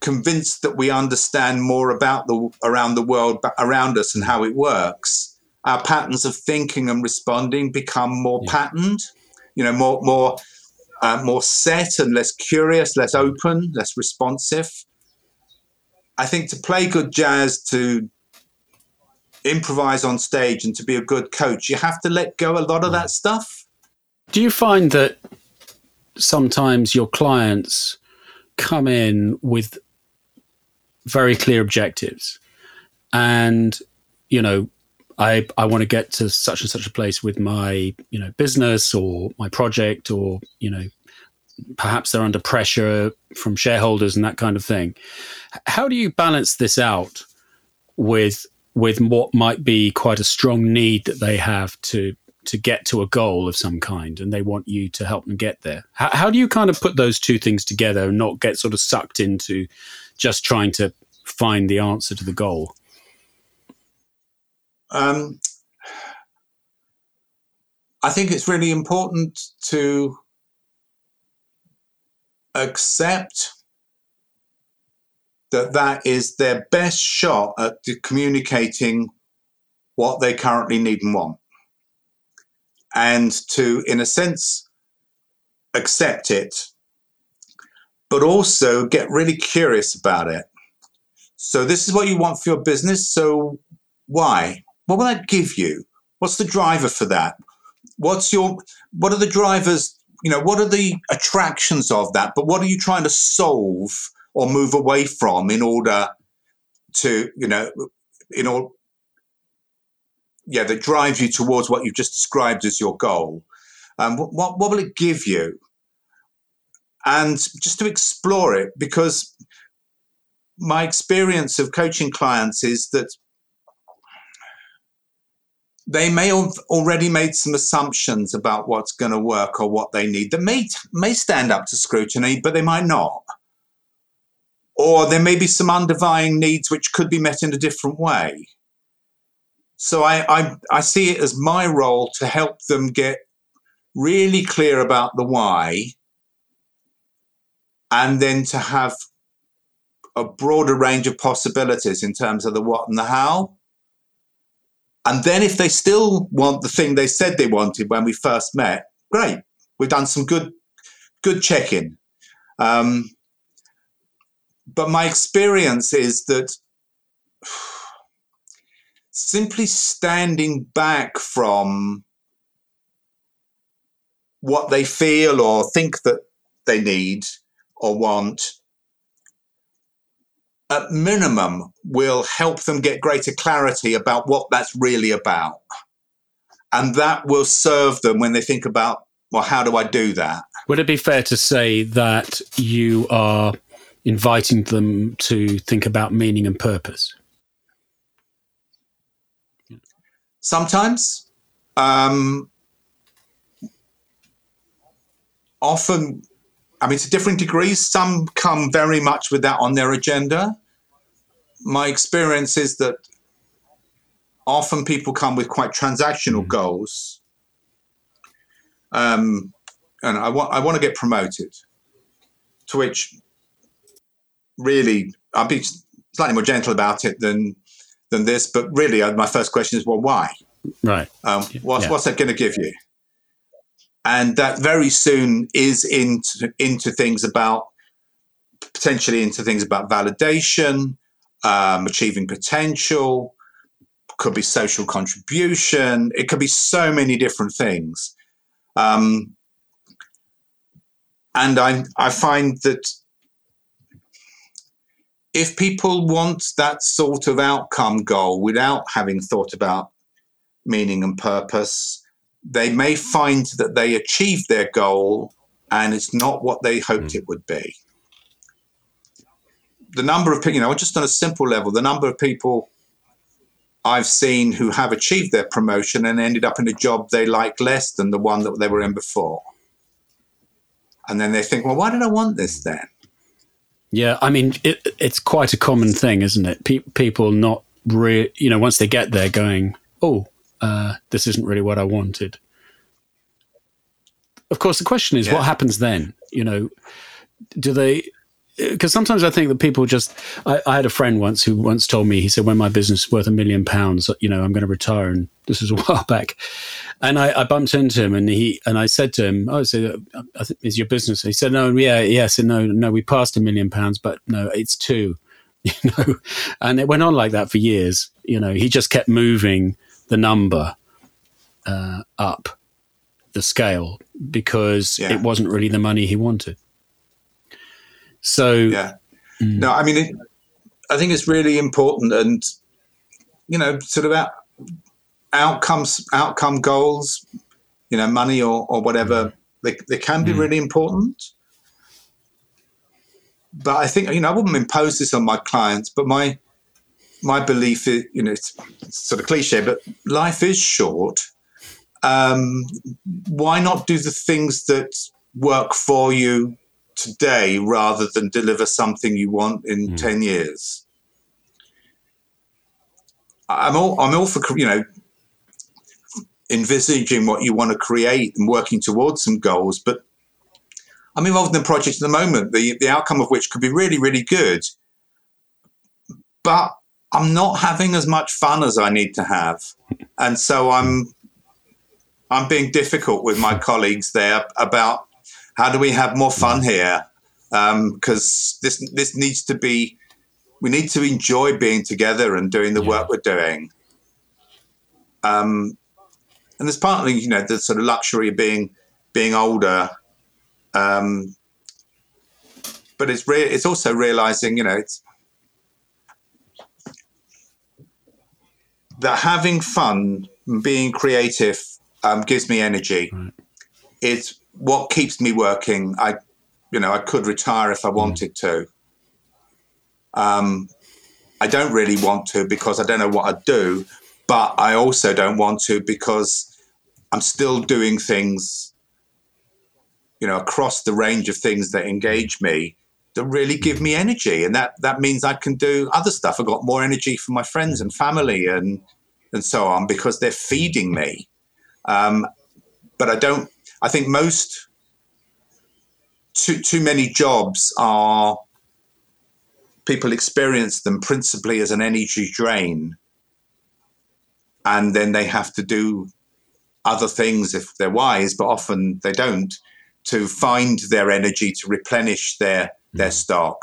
convinced that we understand more about the around the world around us and how it works, our patterns of thinking and responding become more yeah. patterned. You know, more more uh, more set and less curious, less open, less responsive. I think to play good jazz, to improvise on stage, and to be a good coach, you have to let go a lot of that stuff do you find that sometimes your clients come in with very clear objectives? And you know I, I want to get to such and such a place with my you know business or my project or you know perhaps they're under pressure from shareholders and that kind of thing. How do you balance this out with with what might be quite a strong need that they have to to get to a goal of some kind and they want you to help them get there. How, how, do you kind of put those two things together and not get sort of sucked into just trying to find the answer to the goal? Um, I think it's really important to accept that that is their best shot at communicating what they currently need and want and to, in a sense, accept it, but also get really curious about it. So, this is what you want for your business. So, why? What will that give you? What's the driver for that? What's your, what are the drivers? You know, what are the attractions of that? But what are you trying to solve or move away from in order to, you know, in order yeah, that drives you towards what you've just described as your goal. Um, what, what will it give you? And just to explore it, because my experience of coaching clients is that they may have already made some assumptions about what's going to work or what they need that may may stand up to scrutiny, but they might not. Or there may be some underlying needs which could be met in a different way. So I, I, I see it as my role to help them get really clear about the why, and then to have a broader range of possibilities in terms of the what and the how. And then if they still want the thing they said they wanted when we first met, great. We've done some good good check-in. Um, but my experience is that simply standing back from what they feel or think that they need or want at minimum will help them get greater clarity about what that's really about. And that will serve them when they think about well how do i do that? Would it be fair to say that you are inviting them to think about meaning and purpose sometimes um, often I mean, to different degrees. Some come very much with that on their agenda. My experience is that often people come with quite transactional mm. goals. Um, and I want I want to get promoted. To which, really, I'll be slightly more gentle about it than than this. But really, uh, my first question is, well, why? Right. Um, what's, yeah. what's that going to give you? and that very soon is into into things about potentially into things about validation, um, achieving potential, could be social contribution. It could be so many different things. Um, and I I find that if people want that sort of outcome goal without having thought about meaning and purpose, they may find that they achieved their goal and it's not what they hoped mm. it would be. The number of people, you know, just on a simple level, the number of people I've seen who have achieved their promotion and ended up in a job they like less than the one that they were in before. And then they think, well, why did I want this then? Yeah, I mean, it, it's quite a common thing, isn't it? Pe- people not re- you know, once they get there, going, oh, uh, this isn't really what I wanted. Of course, the question is, yeah. what happens then? You know, do they? Because sometimes I think that people just. I, I, had a friend once who once told me he said, "When my business is worth a million pounds, you know, I'm going to retire." And this was a while back, and I, I, bumped into him, and he and I said to him, "Oh, so uh, is your business?" he said, "No, yeah, yes, and no, no, we passed a million pounds, but no, it's two. You know, and it went on like that for years. You know, he just kept moving the number uh, up the scale because yeah. it wasn't really the money he wanted. So, yeah. Mm. No, I mean, it, I think it's really important and, you know, sort of out, outcomes, outcome goals, you know, money or, or whatever, mm. they, they can be mm. really important. But I think, you know, I wouldn't impose this on my clients, but my, my belief is, you know, it's, sort of cliche, but life is short. Um, why not do the things that work for you today rather than deliver something you want in mm. 10 years? I'm all, I'm all for, you know, envisaging what you want to create and working towards some goals, but I'm involved in a project at the moment, the, the outcome of which could be really, really good. But I'm not having as much fun as I need to have, and so I'm I'm being difficult with my colleagues there about how do we have more fun here because um, this this needs to be we need to enjoy being together and doing the yeah. work we're doing. Um, and there's partly you know the sort of luxury of being being older. Um, but it's re- it's also realizing you know it's that having fun, being creative, um, gives me energy. Right. It's what keeps me working. I, you know, I could retire if I mm. wanted to. Um, I don't really want to because I don't know what I'd do, but I also don't want to because I'm still doing things, you know, across the range of things that engage me that really give me energy. And that, that means I can do other stuff. I've got more energy for my friends and family and, and so on because they're feeding me. Um, but I don't, I think most too too many jobs are people experience them principally as an energy drain, and then they have to do other things if they're wise, but often they don't to find their energy to replenish their their mm. stock.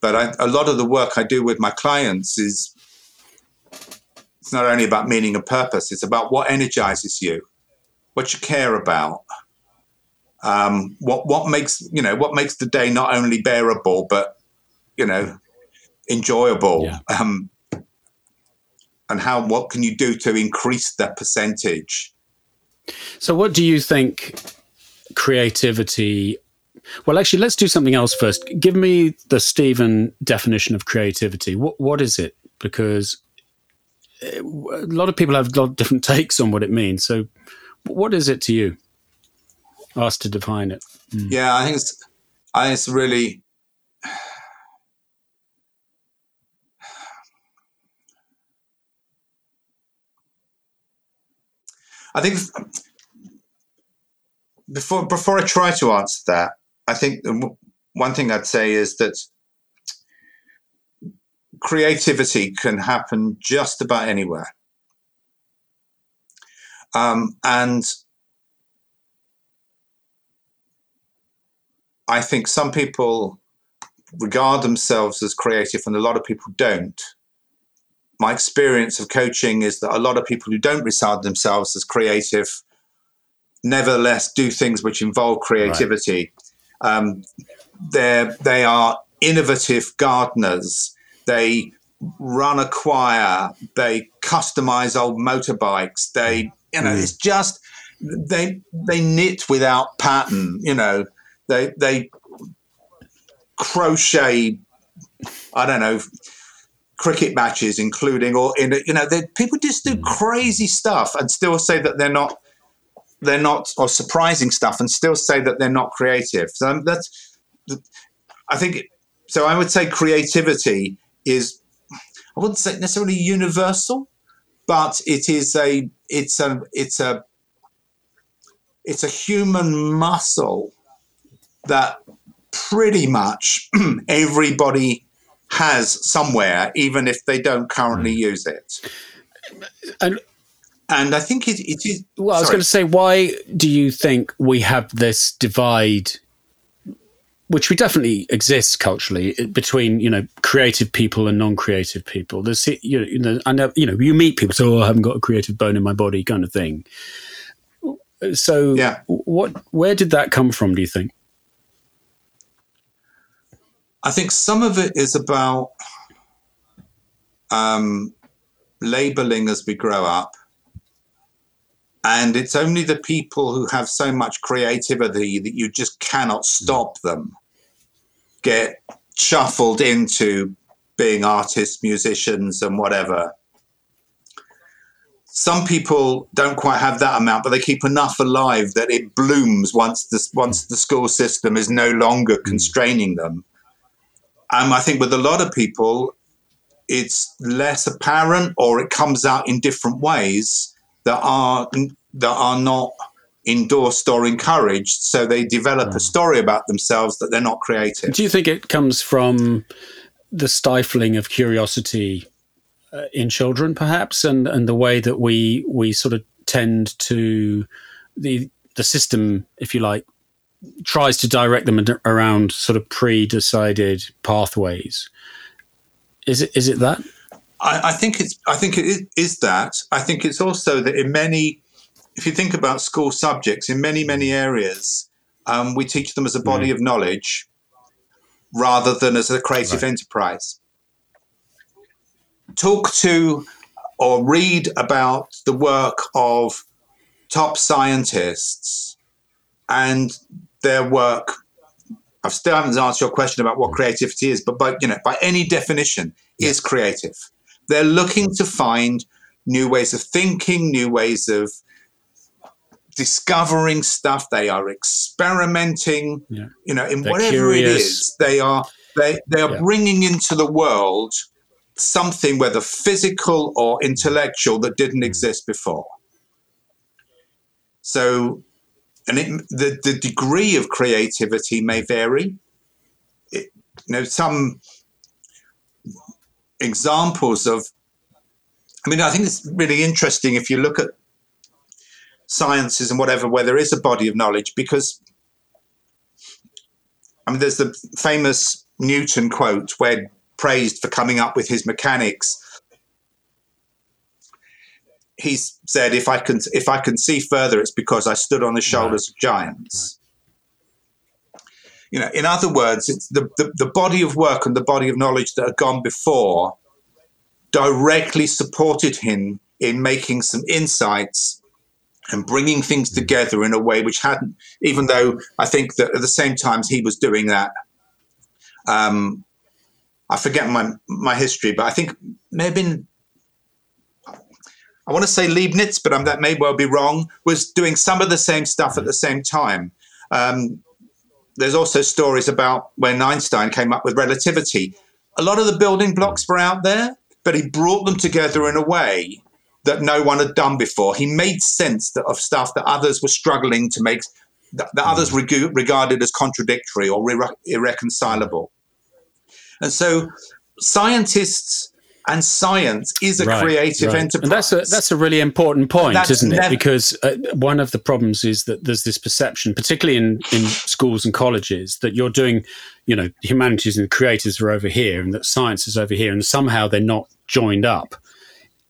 But I, a lot of the work I do with my clients is it's not only about meaning and purpose; it's about what energizes you, what you care about, um, what what makes you know what makes the day not only bearable but you know enjoyable. Yeah. Um, and how what can you do to increase that percentage? So, what do you think creativity? Well, actually, let's do something else first. Give me the Stephen definition of creativity. What what is it? Because eh, a lot of people have a lot of different takes on what it means. So, what is it to you? Asked to define it. Mm. Yeah, I think it's, I think it's really. I think before before I try to answer that, I think one thing I'd say is that creativity can happen just about anywhere, um, and I think some people regard themselves as creative, and a lot of people don't. My experience of coaching is that a lot of people who don't regard themselves as creative nevertheless do things which involve creativity. Right. Um, they they are innovative gardeners. They run a choir. They customize old motorbikes. They you know mm. it's just they they knit without pattern. You know they they crochet. I don't know cricket matches, including or in you know people just do mm. crazy stuff and still say that they're not they're not, or surprising stuff, and still say that they're not creative. So that's, I think, so I would say creativity is, I wouldn't say necessarily universal, but it is a, it's a, it's a, it's a human muscle that pretty much everybody has somewhere, even if they don't currently mm. use it. And and I think it, it is. Well, I was going to say, why do you think we have this divide, which we definitely exists culturally between you know creative people and non-creative people? There's you know, I know you know you meet people, so oh, I haven't got a creative bone in my body, kind of thing. So, yeah. what? Where did that come from? Do you think? I think some of it is about um, labeling as we grow up and it's only the people who have so much creativity that you just cannot stop them get shuffled into being artists, musicians, and whatever. Some people don't quite have that amount, but they keep enough alive that it blooms once the, once the school system is no longer hmm. constraining them. And I think with a lot of people, it's less apparent or it comes out in different ways that are that are not endorsed or encouraged. So they develop a story about themselves that they're not creative. Do you think it comes from the stifling of curiosity uh, in children, perhaps, and and the way that we we sort of tend to the the system, if you like, tries to direct them around sort of pre-decided pathways. Is it is it that? I, I think it's I think it is, is that. I think it's also that in many if you think about school subjects in many, many areas, um, we teach them as a body mm. of knowledge rather than as a creative right. enterprise. Talk to or read about the work of top scientists and their work. I still haven't answered your question about what creativity is, but by you know, by any definition, yeah. is creative. They're looking to find new ways of thinking, new ways of discovering stuff. They are experimenting. Yeah. You know, in They're whatever curious. it is, they are they they are yeah. bringing into the world something, whether physical or intellectual, that didn't exist before. So and it, the the degree of creativity may vary. It, you know, some examples of. I mean, I think it's really interesting if you look at sciences and whatever, where there is a body of knowledge, because I mean, there's the famous Newton quote where praised for coming up with his mechanics he said, "If I can, if I can see further, it's because I stood on the shoulders right. of giants." Right. You know, in other words, it's the, the, the body of work and the body of knowledge that had gone before directly supported him in making some insights and bringing things mm. together in a way which hadn't, even though I think that at the same times he was doing that. Um, I forget my my history, but I think maybe I want to say Leibniz, but that may well be wrong, was doing some of the same stuff at the same time. Um, there's also stories about when Einstein came up with relativity. A lot of the building blocks were out there, but he brought them together in a way that no one had done before. He made sense of stuff that others were struggling to make, that, that others reg- regarded as contradictory or re- irreconcilable. And so scientists and science is a right, creative right. enterprise. And that's a that's a really important point, that's isn't it? because uh, one of the problems is that there's this perception, particularly in in schools and colleges, that you're doing, you know, humanities and creators are over here, and that science is over here, and somehow they're not joined up.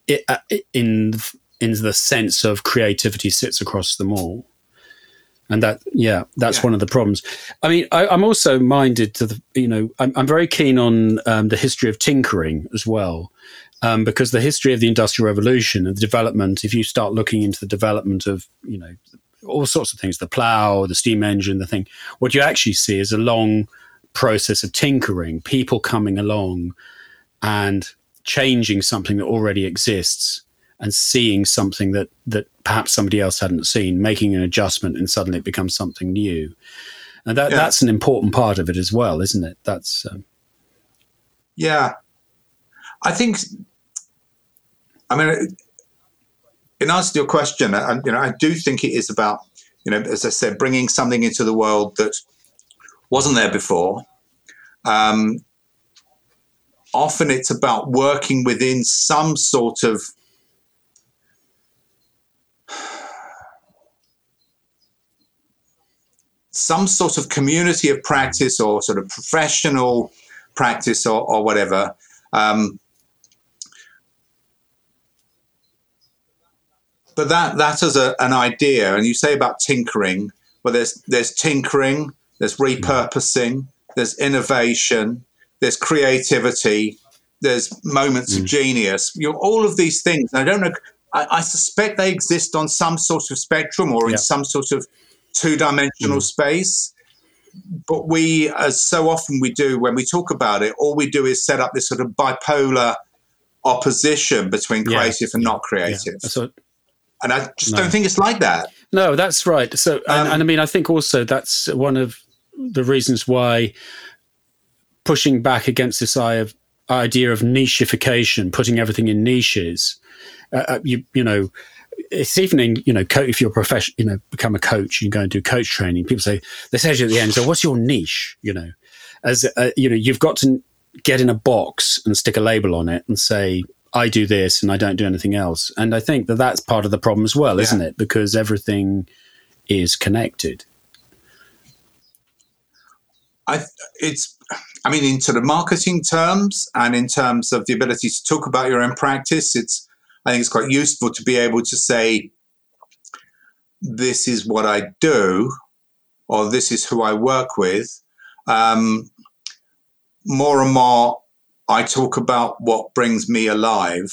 It, uh, in in the sense of creativity sits across them all and that yeah that's yeah. one of the problems i mean I, am also minded to the you know i'm, I'm very keen on um, the history of tinkering as well um, because the history of the industrial revolution and the development if you start looking into the development of you know all sorts of things the plow the steam engine the thing what you actually see is a long process of tinkering people coming along and changing something that already exists and seeing something that that perhaps somebody else hadn't seen, making an adjustment, and suddenly it becomes something new. And that, yeah. that's an important part of it as well, isn't it? That's um... yeah. I think. I mean, in answer to your question, I, you know, I do think it is about you know, as I said, bringing something into the world that wasn't there before. Um, often it's about working within some sort of some sort of community of practice or sort of professional practice or, or whatever. Um, but that that is a, an idea, and you say about tinkering. Well, there's there's tinkering, there's repurposing, there's innovation, there's creativity, there's moments mm. of genius. You know, all of these things. I don't know. I, I, suspect they exist on some sort of spectrum or in some sort of two dimensional mm. space. But we, as so often we do when we talk about it, all we do is set up this sort of bipolar opposition between creative yeah. and not creative. Yeah. And I just no. don't think it's like that. No, that's right. So, um, and, and I mean, I think also that's one of the reasons why pushing back against this idea of nicheification, putting everything in niches. Uh, uh you you know, it's evening, you know if you're a professional you know become a coach you go and do coach training people say they say you at the end so what's your niche you know as uh, you know you've got to get in a box and stick a label on it and say i do this and i don't do anything else and i think that that's part of the problem as well yeah. isn't it because everything is connected i it's i mean into the marketing terms and in terms of the ability to talk about your own practice it's I think it's quite useful to be able to say, this is what I do, or this is who I work with. Um, more and more, I talk about what brings me alive.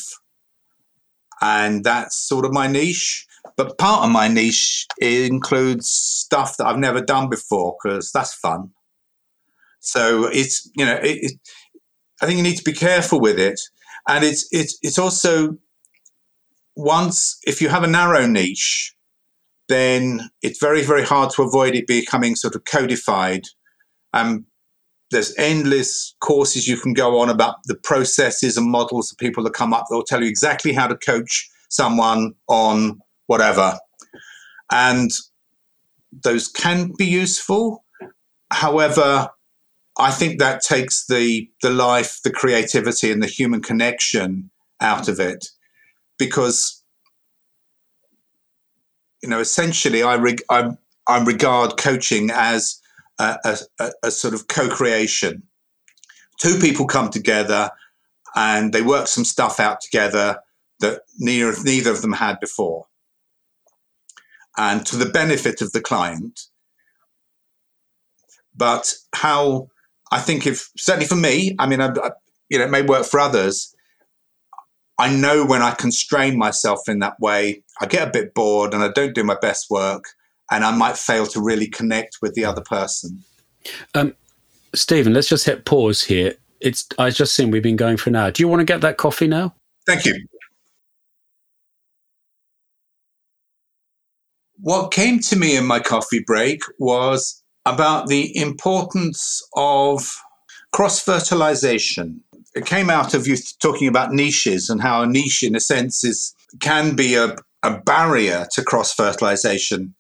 And that's sort of my niche. But part of my niche includes stuff that I've never done before because that's fun. So it's, you know, it, it, I think you need to be careful with it. And it's, it's, it's also once, if you have a narrow niche, then it's very, very hard to avoid it becoming sort of codified. Um, there's endless courses you can go on about the processes and models of people that come up. that will tell you exactly how to coach someone on whatever. And those can be useful. However, I think that takes the the life, the creativity, and the human connection out of it, because you know, essentially, I reg- I, I regard coaching as a, a, a sort of co-creation. Two people come together and they work some stuff out together that neither neither of them had before, and to the benefit of the client. But how I think if certainly for me, I mean, I, I, you know, it may work for others. I know when I constrain myself in that way, I get a bit bored and I don't do my best work, and I might fail to really connect with the other person. Um, Stephen, let's just hit pause here. It's I just seen we've been going for an hour. Do you want to get that coffee now? Thank you. What came to me in my coffee break was about the importance of cross fertilization. It came out of you talking about niches and how a niche, in a sense, is can be a, a barrier to cross fertilization.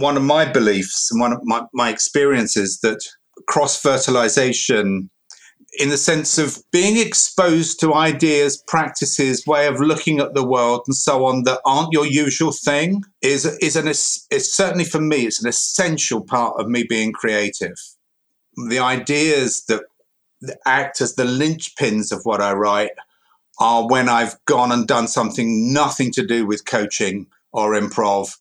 One of my beliefs and one of my, my experiences that cross fertilization in the sense of being exposed to ideas, practices, way of looking at the world, and so on that aren't your usual thing is is an is certainly for me it's an essential part of me being creative. The ideas that act as the linchpins of what I write are when I've gone and done something nothing to do with coaching or improv,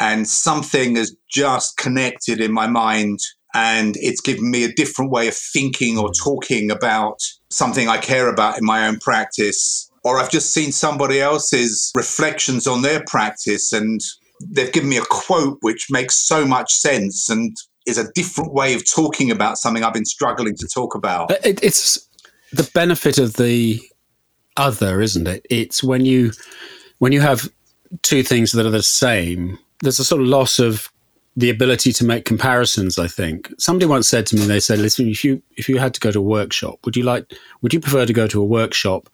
and something has just connected in my mind and it's given me a different way of thinking or talking about something I care about in my own practice. Or I've just seen somebody else's reflections on their practice and they've given me a quote which makes so much sense and is a different way of talking about something I've been struggling to talk about. It, it's the benefit of the other, isn't it? It's when you when you have two things that are the same. There's a sort of loss of the ability to make comparisons. I think somebody once said to me, they said, "Listen, if you if you had to go to a workshop, would you like would you prefer to go to a workshop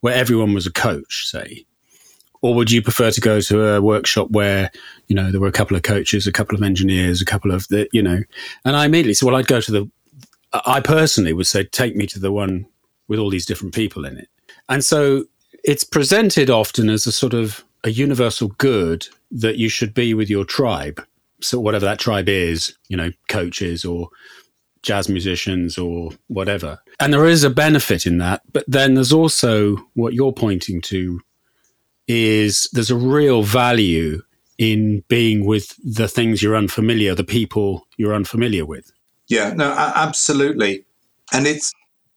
where everyone was a coach, say, or would you prefer to go to a workshop where you know there were a couple of coaches, a couple of engineers, a couple of the you know?" And I immediately said, "Well, I'd go to the." I personally would say, take me to the one with all these different people in it, and so it's presented often as a sort of a universal good that you should be with your tribe so whatever that tribe is, you know, coaches or jazz musicians or whatever. And there is a benefit in that, but then there's also what you're pointing to is there's a real value in being with the things you're unfamiliar, the people you're unfamiliar with. Yeah, no, absolutely. And it's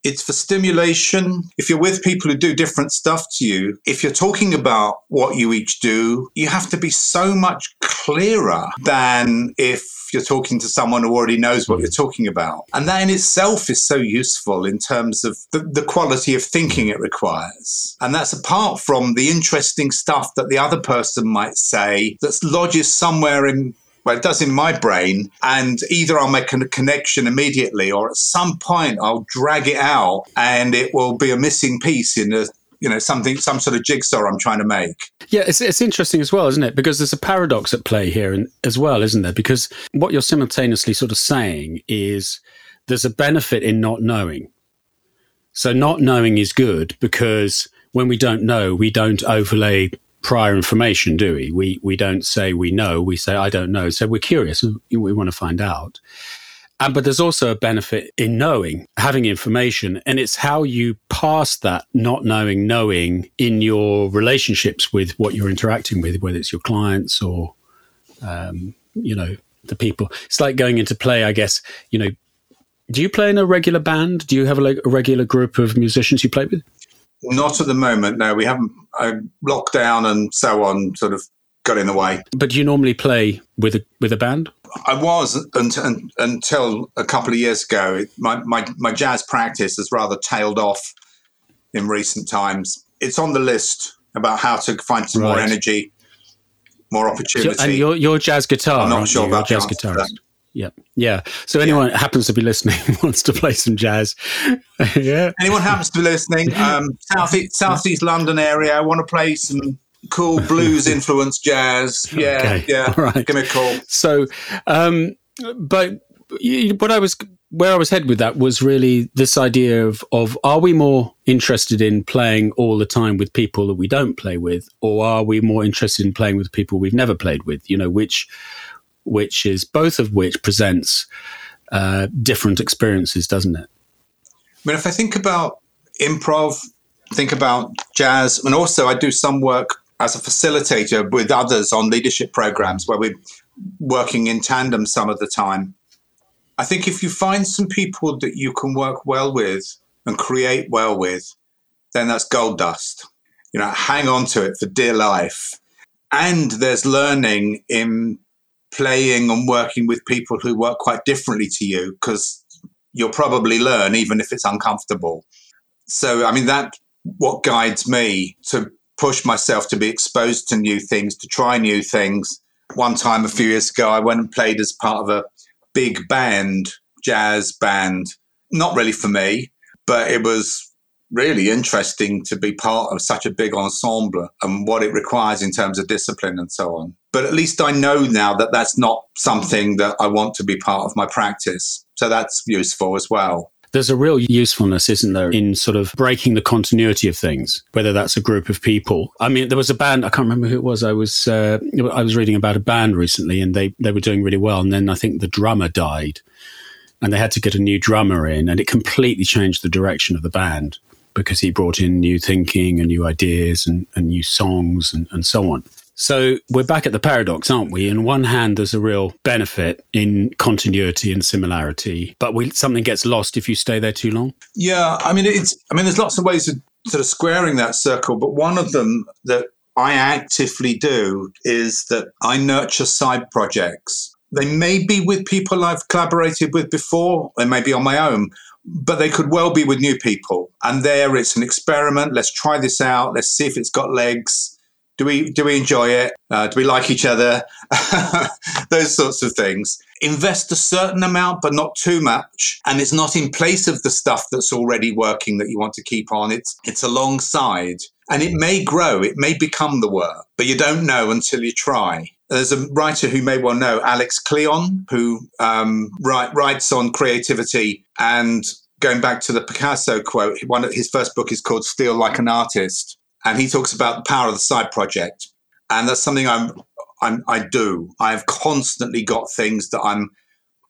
it's for stimulation. If you're with people who do different stuff to you, if you're talking about what you each do, you have to be so much clearer than if you're talking to someone who already knows what you're talking about. And that in itself is so useful in terms of the, the quality of thinking it requires. And that's apart from the interesting stuff that the other person might say that lodges somewhere in well, it does in my brain. And either I'll make a connection immediately or at some point I'll drag it out and it will be a missing piece in a you know something some sort of jigsaw i'm trying to make. Yeah it's, it's interesting as well isn't it? Because there's a paradox at play here and, as well isn't there? Because what you're simultaneously sort of saying is there's a benefit in not knowing. So not knowing is good because when we don't know we don't overlay prior information, do we? We we don't say we know. We say I don't know. So we're curious. We, want to find out. And, but there's also a benefit in knowing, having information, and it's how you pass that not knowing, knowing in your relationships with what you're interacting with, whether it's your clients or, um, you know, the people. It's like going into play, I guess. You know, do you play in a regular band? Do you have a, a regular group of musicians you play with? Not at the moment. No, we haven't. Uh, lockdown and so on sort of got in the way. But do you normally play with a with a band? I was until, until a couple of years ago. My, my my jazz practice has rather tailed off in recent times. It's on the list about how to find some right. more energy, more opportunity. And your your jazz guitar. I'm not sure about jazz guitarist. Yeah, yeah. So anyone yeah. happens to be listening wants to play some jazz. yeah. Anyone happens to be listening, um, southeast southeast London area. I want to play some cool blues influenced jazz. Yeah, okay. yeah. All right. Give me a call. So, um, but what I was where I was headed with that was really this idea of of are we more interested in playing all the time with people that we don't play with, or are we more interested in playing with people we've never played with? You know, which which is both of which presents uh, different experiences, doesn't it? I mean, if I think about improv, think about jazz, and also I do some work as a facilitator with others on leadership programs where we're working in tandem some of the time. I think if you find some people that you can work well with and create well with, then that's gold dust. You know, hang on to it for dear life. And there's learning in playing and working with people who work quite differently to you because you'll probably learn even if it's uncomfortable. So, I mean, that's what guides me to push myself to be exposed to new things, to try new things. One time a few years ago, I went and played as part of a big band, jazz band. Not really for me, but it was really interesting to be part of such a big ensemble and what it requires in terms of discipline and so on. But at least I know now that that's not something that I want to be part of my practice. So that's useful as well. There's a real usefulness, isn't there, in sort of breaking the continuity of things, whether that's a group of people. I mean, there was a band, I can't remember who it was. I was, uh, I was reading about a band recently and they, they were doing really well. And then I think the drummer died and they had to get a new drummer in and it completely changed the direction of the band because he brought in new thinking and new ideas and, and new songs and, and so on. So we're back at the paradox, aren't we? In one hand, there's a real benefit in continuity and similarity, but we, something gets lost if you stay there too long. Yeah, I mean, it's. I mean, there's lots of ways of sort of squaring that circle, but one of them that I actively do is that I nurture side projects. They may be with people I've collaborated with before, they may be on my own, but they could well be with new people. And there, it's an experiment. Let's try this out. Let's see if it's got legs do we do we enjoy it? Uh, do we like each other? Those sorts of things. Invest a certain amount, but not too much. And it's not in place of the stuff that's already working that you want to keep on. It's it's alongside, and it may grow. It may become the work, but you don't know until you try. There's a writer who may well know, Alex Kleon, who um, write, writes on creativity and going back to the Picasso quote, one of his first book is called Steal Like an Artist and he talks about the power of the side project, and that's something I'm, I'm I do. I've constantly got things that I'm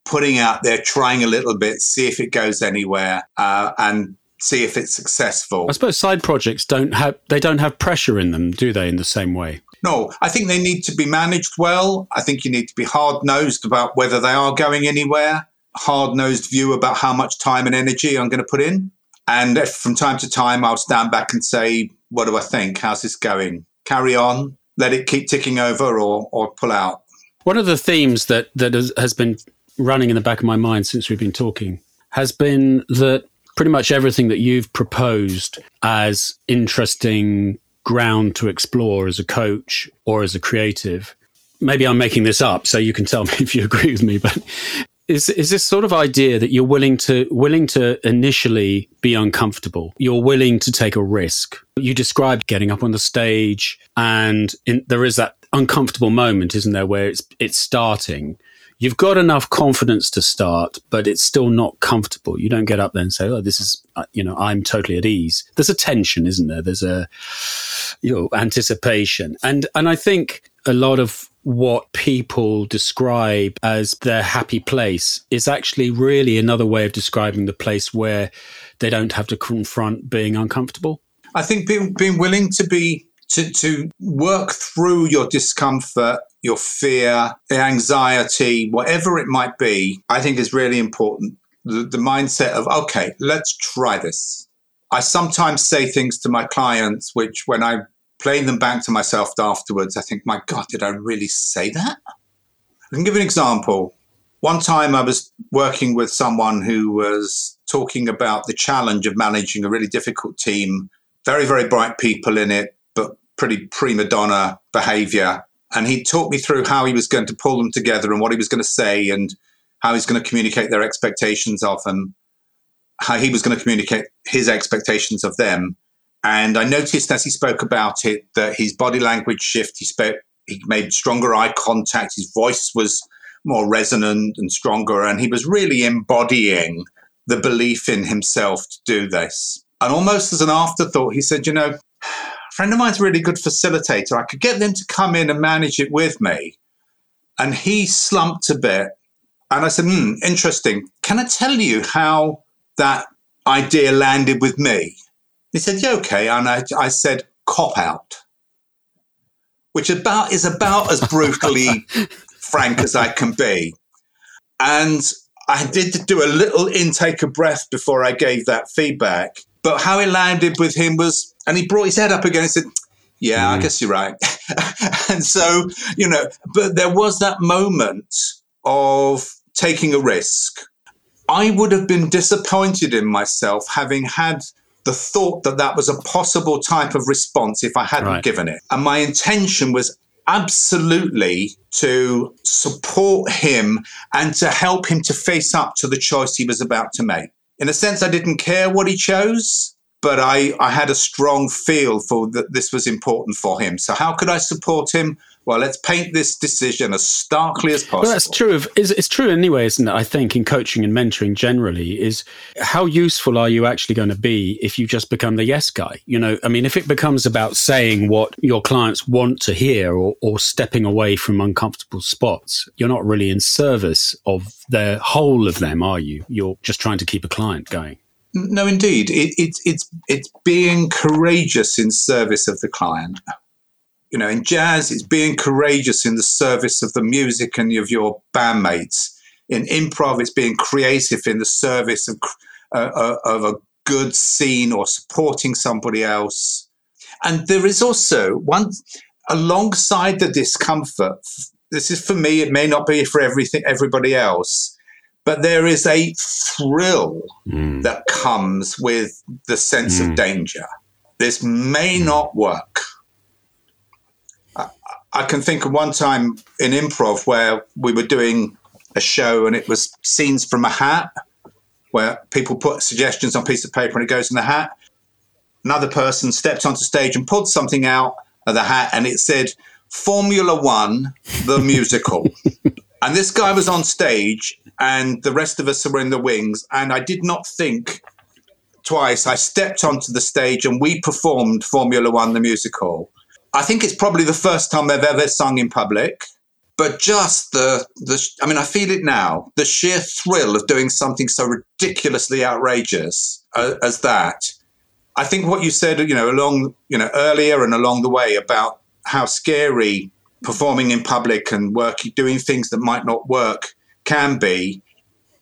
putting out there, trying a little bit, see if it goes anywhere, uh, and see if it's successful. I suppose side projects don't have they don't have pressure in them, do they? In the same way. No, I think they need to be managed well. I think you need to be hard nosed about whether they are going anywhere. Hard nosed view about how much time and energy I'm going to put in. And from time to time, I'll stand back and say, what do I think? How's this going? Carry on, let it keep ticking over, or or pull out. One of the themes that that has been running in the back of my mind since we've been talking has been that pretty much everything that you've proposed as interesting ground to explore as a coach or as a creative. Maybe I'm making this up, so you can tell me if you agree with me, but is is this sort of idea that you're willing to willing to initially be uncomfortable? You're willing to take a risk? You described getting up on the stage and in, there is that uncomfortable moment isn't there where it's it's starting. You've got enough confidence to start but it's still not comfortable. You don't get up there and say oh this is uh, you know i'm totally at ease. There's a tension isn't there? There's a you know anticipation. And and i think a lot of what people describe as their happy place is actually really another way of describing the place where they don't have to confront being uncomfortable. I think being, being willing to be to, to work through your discomfort, your fear, anxiety, whatever it might be, I think is really important. The, the mindset of, okay, let's try this. I sometimes say things to my clients, which when I playing them back to myself afterwards, I think, my God, did I really say that? I can give an example. One time I was working with someone who was talking about the challenge of managing a really difficult team, very, very bright people in it, but pretty prima donna behavior. And he talked me through how he was going to pull them together and what he was going to say and how he's going to communicate their expectations of them, how he was going to communicate his expectations of them And I noticed as he spoke about it that his body language shift, he spoke, he made stronger eye contact, his voice was more resonant and stronger, and he was really embodying the belief in himself to do this. And almost as an afterthought, he said, You know, a friend of mine's a really good facilitator. I could get them to come in and manage it with me. And he slumped a bit. And I said, Hmm, interesting. Can I tell you how that idea landed with me? He said, Yeah, okay. And I, I said, Cop out, which about is about as brutally frank as I can be. And I did do a little intake of breath before I gave that feedback. But how it landed with him was, and he brought his head up again and said, Yeah, mm. I guess you're right. and so, you know, but there was that moment of taking a risk. I would have been disappointed in myself having had the thought that that was a possible type of response if I hadn't right. given it. And my intention was absolutely to support him and to help him to face up to the choice he was about to make in a sense, I didn't care what he chose, but I, I had a strong feel for that this was important for him. So how could I support him? Well, let's paint this decision as starkly as possible. Well, that's true. Of, it's, it's true anyway, isn't it? I think in coaching and mentoring generally is how useful are you actually going to be if you just become the yes guy? You know, I mean, if it becomes about saying what your clients want to hear or, or stepping away from uncomfortable spots, you're not really in service of the whole of them, are you? You're just trying to keep a client going. No, indeed. It, it, it's, it's being courageous in service of the client you know, in jazz, it's being courageous in the service of the music and of your bandmates. In improv, it's being creative in the service of, uh, uh, of a good scene or supporting somebody else. And there is also one alongside the discomfort. This is for me. It may not be for everything, everybody else, but there is a thrill mm. that comes with the sense mm. of danger. This may mm. not work I can think of one time in improv where we were doing a show and it was scenes from a hat where people put suggestions on a piece of paper and it goes in the hat. Another person stepped onto stage and pulled something out of the hat and it said Formula One, the musical. and this guy was on stage and the rest of us were in the wings. And I did not think twice. I stepped onto the stage and we performed Formula One, the musical. I think it's probably the first time I've ever sung in public. But just the, the, I mean, I feel it now. The sheer thrill of doing something so ridiculously outrageous uh, as that. I think what you said, you know, along, you know, earlier and along the way about how scary performing in public and working, doing things that might not work can be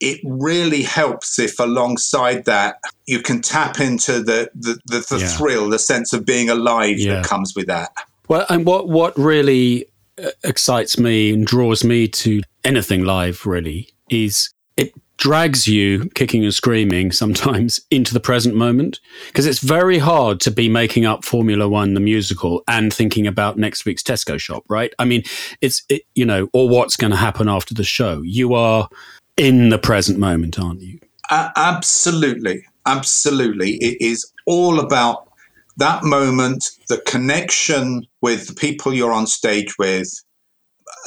it really helps if alongside that you can tap into the the, the, the yeah. thrill, the sense of being alive yeah. that comes with that. Well, and what what really uh, excites me and draws me to anything live really is it drags you kicking and screaming sometimes into the present moment because it's very hard to be making up Formula 1 the musical and thinking about next week's Tesco shop right i mean it's it, you know or what's going to happen after the show you are in the present moment, aren't you? Uh, absolutely. Absolutely. It is all about that moment, the connection with the people you're on stage with.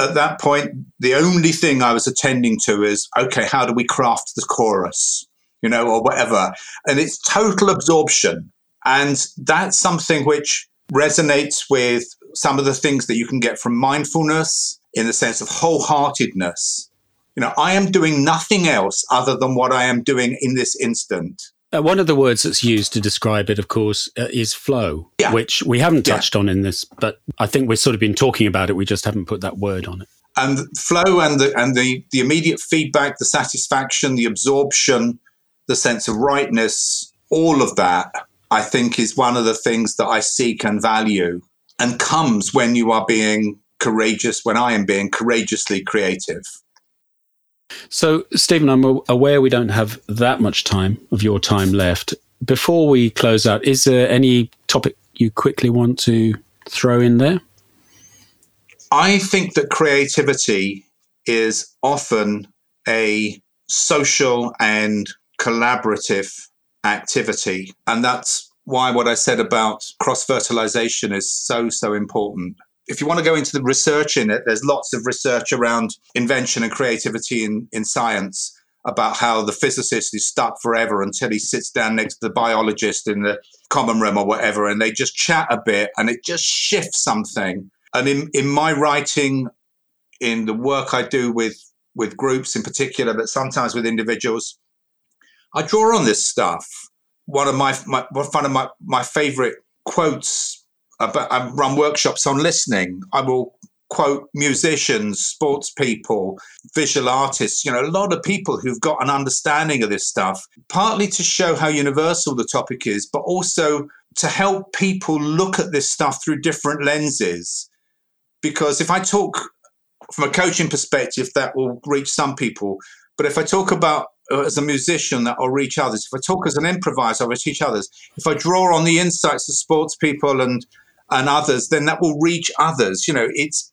At that point, the only thing I was attending to is okay, how do we craft the chorus, you know, or whatever? And it's total absorption. And that's something which resonates with some of the things that you can get from mindfulness in the sense of wholeheartedness you know, I am doing nothing else other than what I am doing in this instant. Uh, one of the words that's used to describe it, of course, uh, is flow, yeah. which we haven't touched yeah. on in this, but I think we've sort of been talking about it. We just haven't put that word on it. And flow and the and the the immediate feedback, the satisfaction, the absorption, the sense of rightness, all of that, I think, is one of the things that I seek and value, and comes when you are being courageous. When I am being courageously creative. So, Stephen, I'm aware we don't have that much time of your time left. Before we close out, is there any topic you quickly want to throw in there? I think that creativity is often a social and collaborative activity. And that's why what I said about cross fertilization is so, so important. If you want to go into the research in it, there's lots of research around invention and creativity in, in science about how the physicist is stuck forever until he sits down next to the biologist in the common room or whatever, and they just chat a bit and it just shifts something. And in, in my writing, in the work I do with with groups in particular, but sometimes with individuals, I draw on this stuff. One of my, my one of my, my favorite quotes I run workshops on listening. I will quote musicians, sports people, visual artists, you know, a lot of people who've got an understanding of this stuff, partly to show how universal the topic is, but also to help people look at this stuff through different lenses. Because if I talk from a coaching perspective, that will reach some people. But if I talk about uh, as a musician, that will reach others. If I talk as an improviser, I will reach others. If I draw on the insights of sports people and and others, then that will reach others. You know, it's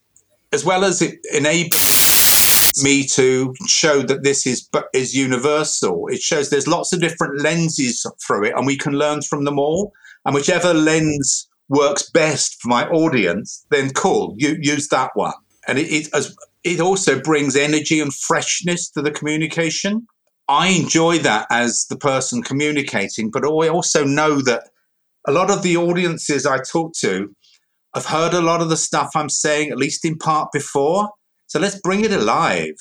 as well as it enables me to show that this is is universal. It shows there's lots of different lenses through it, and we can learn from them all. And whichever lens works best for my audience, then cool, you use that one. And it, it as it also brings energy and freshness to the communication. I enjoy that as the person communicating, but I also know that a lot of the audiences I talk to I've heard a lot of the stuff I'm saying, at least in part before. So let's bring it alive.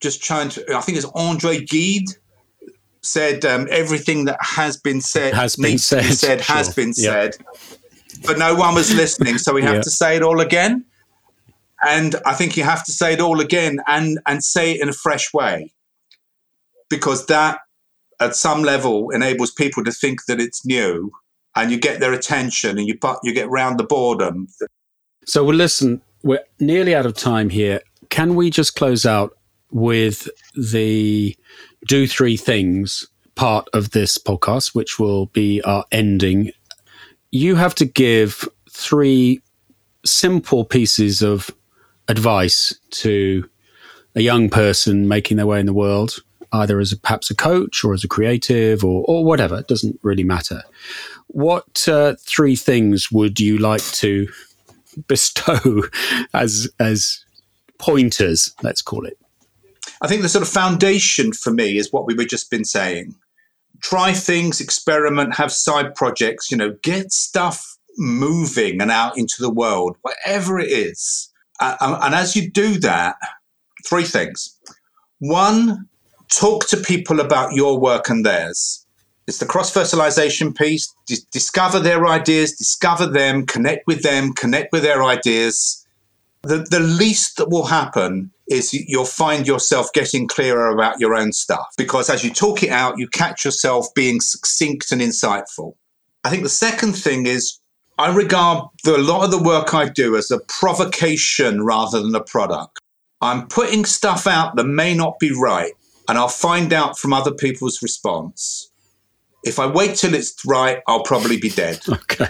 Just trying to, I think it's Andre Gide said um, everything that has been said has been said, be said sure. has been said. But no one was listening, so we have to say it all again. And I think you have to say it all again and and say it in a fresh way. Because that at some level enables people to think that it's new and you get their attention and you you get round the boredom. So, well, listen, we're nearly out of time here. Can we just close out with the do three things part of this podcast, which will be our ending? You have to give three simple pieces of advice to a young person making their way in the world, either as a, perhaps a coach or as a creative or, or whatever. It doesn't really matter. What uh, three things would you like to bestow as as pointers? Let's call it. I think the sort of foundation for me is what we were just been saying. Try things, experiment, have side projects. You know, get stuff moving and out into the world, whatever it is. Uh, and as you do that, three things. One, talk to people about your work and theirs. It's the cross fertilization piece. Discover their ideas, discover them, connect with them, connect with their ideas. The, the least that will happen is you'll find yourself getting clearer about your own stuff because as you talk it out, you catch yourself being succinct and insightful. I think the second thing is I regard the, a lot of the work I do as a provocation rather than a product. I'm putting stuff out that may not be right, and I'll find out from other people's response. If I wait till it's right, I'll probably be dead. Okay.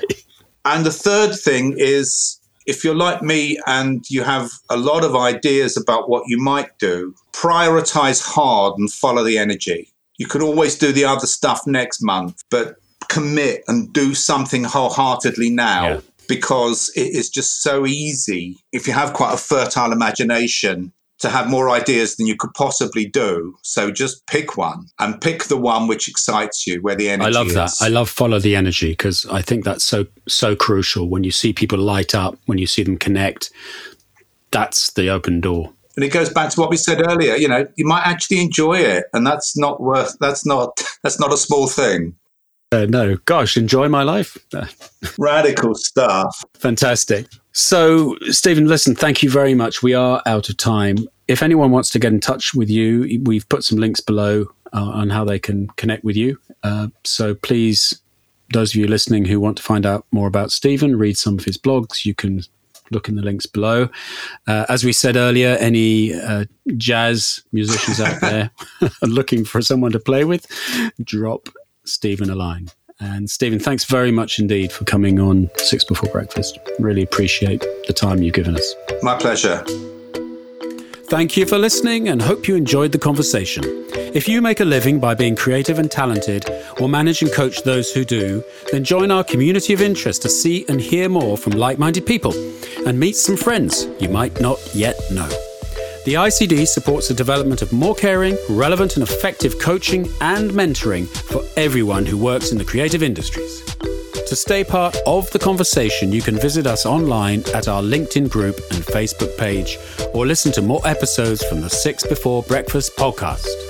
And the third thing is if you're like me and you have a lot of ideas about what you might do, prioritize hard and follow the energy. You could always do the other stuff next month, but commit and do something wholeheartedly now. Yeah because it is just so easy if you have quite a fertile imagination to have more ideas than you could possibly do. So just pick one and pick the one which excites you, where the energy. I love is. that. I love follow the energy because I think that's so so crucial. When you see people light up, when you see them connect, that's the open door. And it goes back to what we said earlier. You know, you might actually enjoy it, and that's not worth. That's not. That's not a small thing. Uh, no, gosh, enjoy my life. Radical stuff. Fantastic. So, Stephen, listen, thank you very much. We are out of time. If anyone wants to get in touch with you, we've put some links below uh, on how they can connect with you. Uh, so, please, those of you listening who want to find out more about Stephen, read some of his blogs, you can look in the links below. Uh, as we said earlier, any uh, jazz musicians out there looking for someone to play with, drop Stephen a line. And Stephen, thanks very much indeed for coming on Six Before Breakfast. Really appreciate the time you've given us. My pleasure. Thank you for listening and hope you enjoyed the conversation. If you make a living by being creative and talented, or manage and coach those who do, then join our community of interest to see and hear more from like minded people and meet some friends you might not yet know. The ICD supports the development of more caring, relevant, and effective coaching and mentoring for everyone who works in the creative industries. To stay part of the conversation, you can visit us online at our LinkedIn group and Facebook page, or listen to more episodes from the Six Before Breakfast podcast.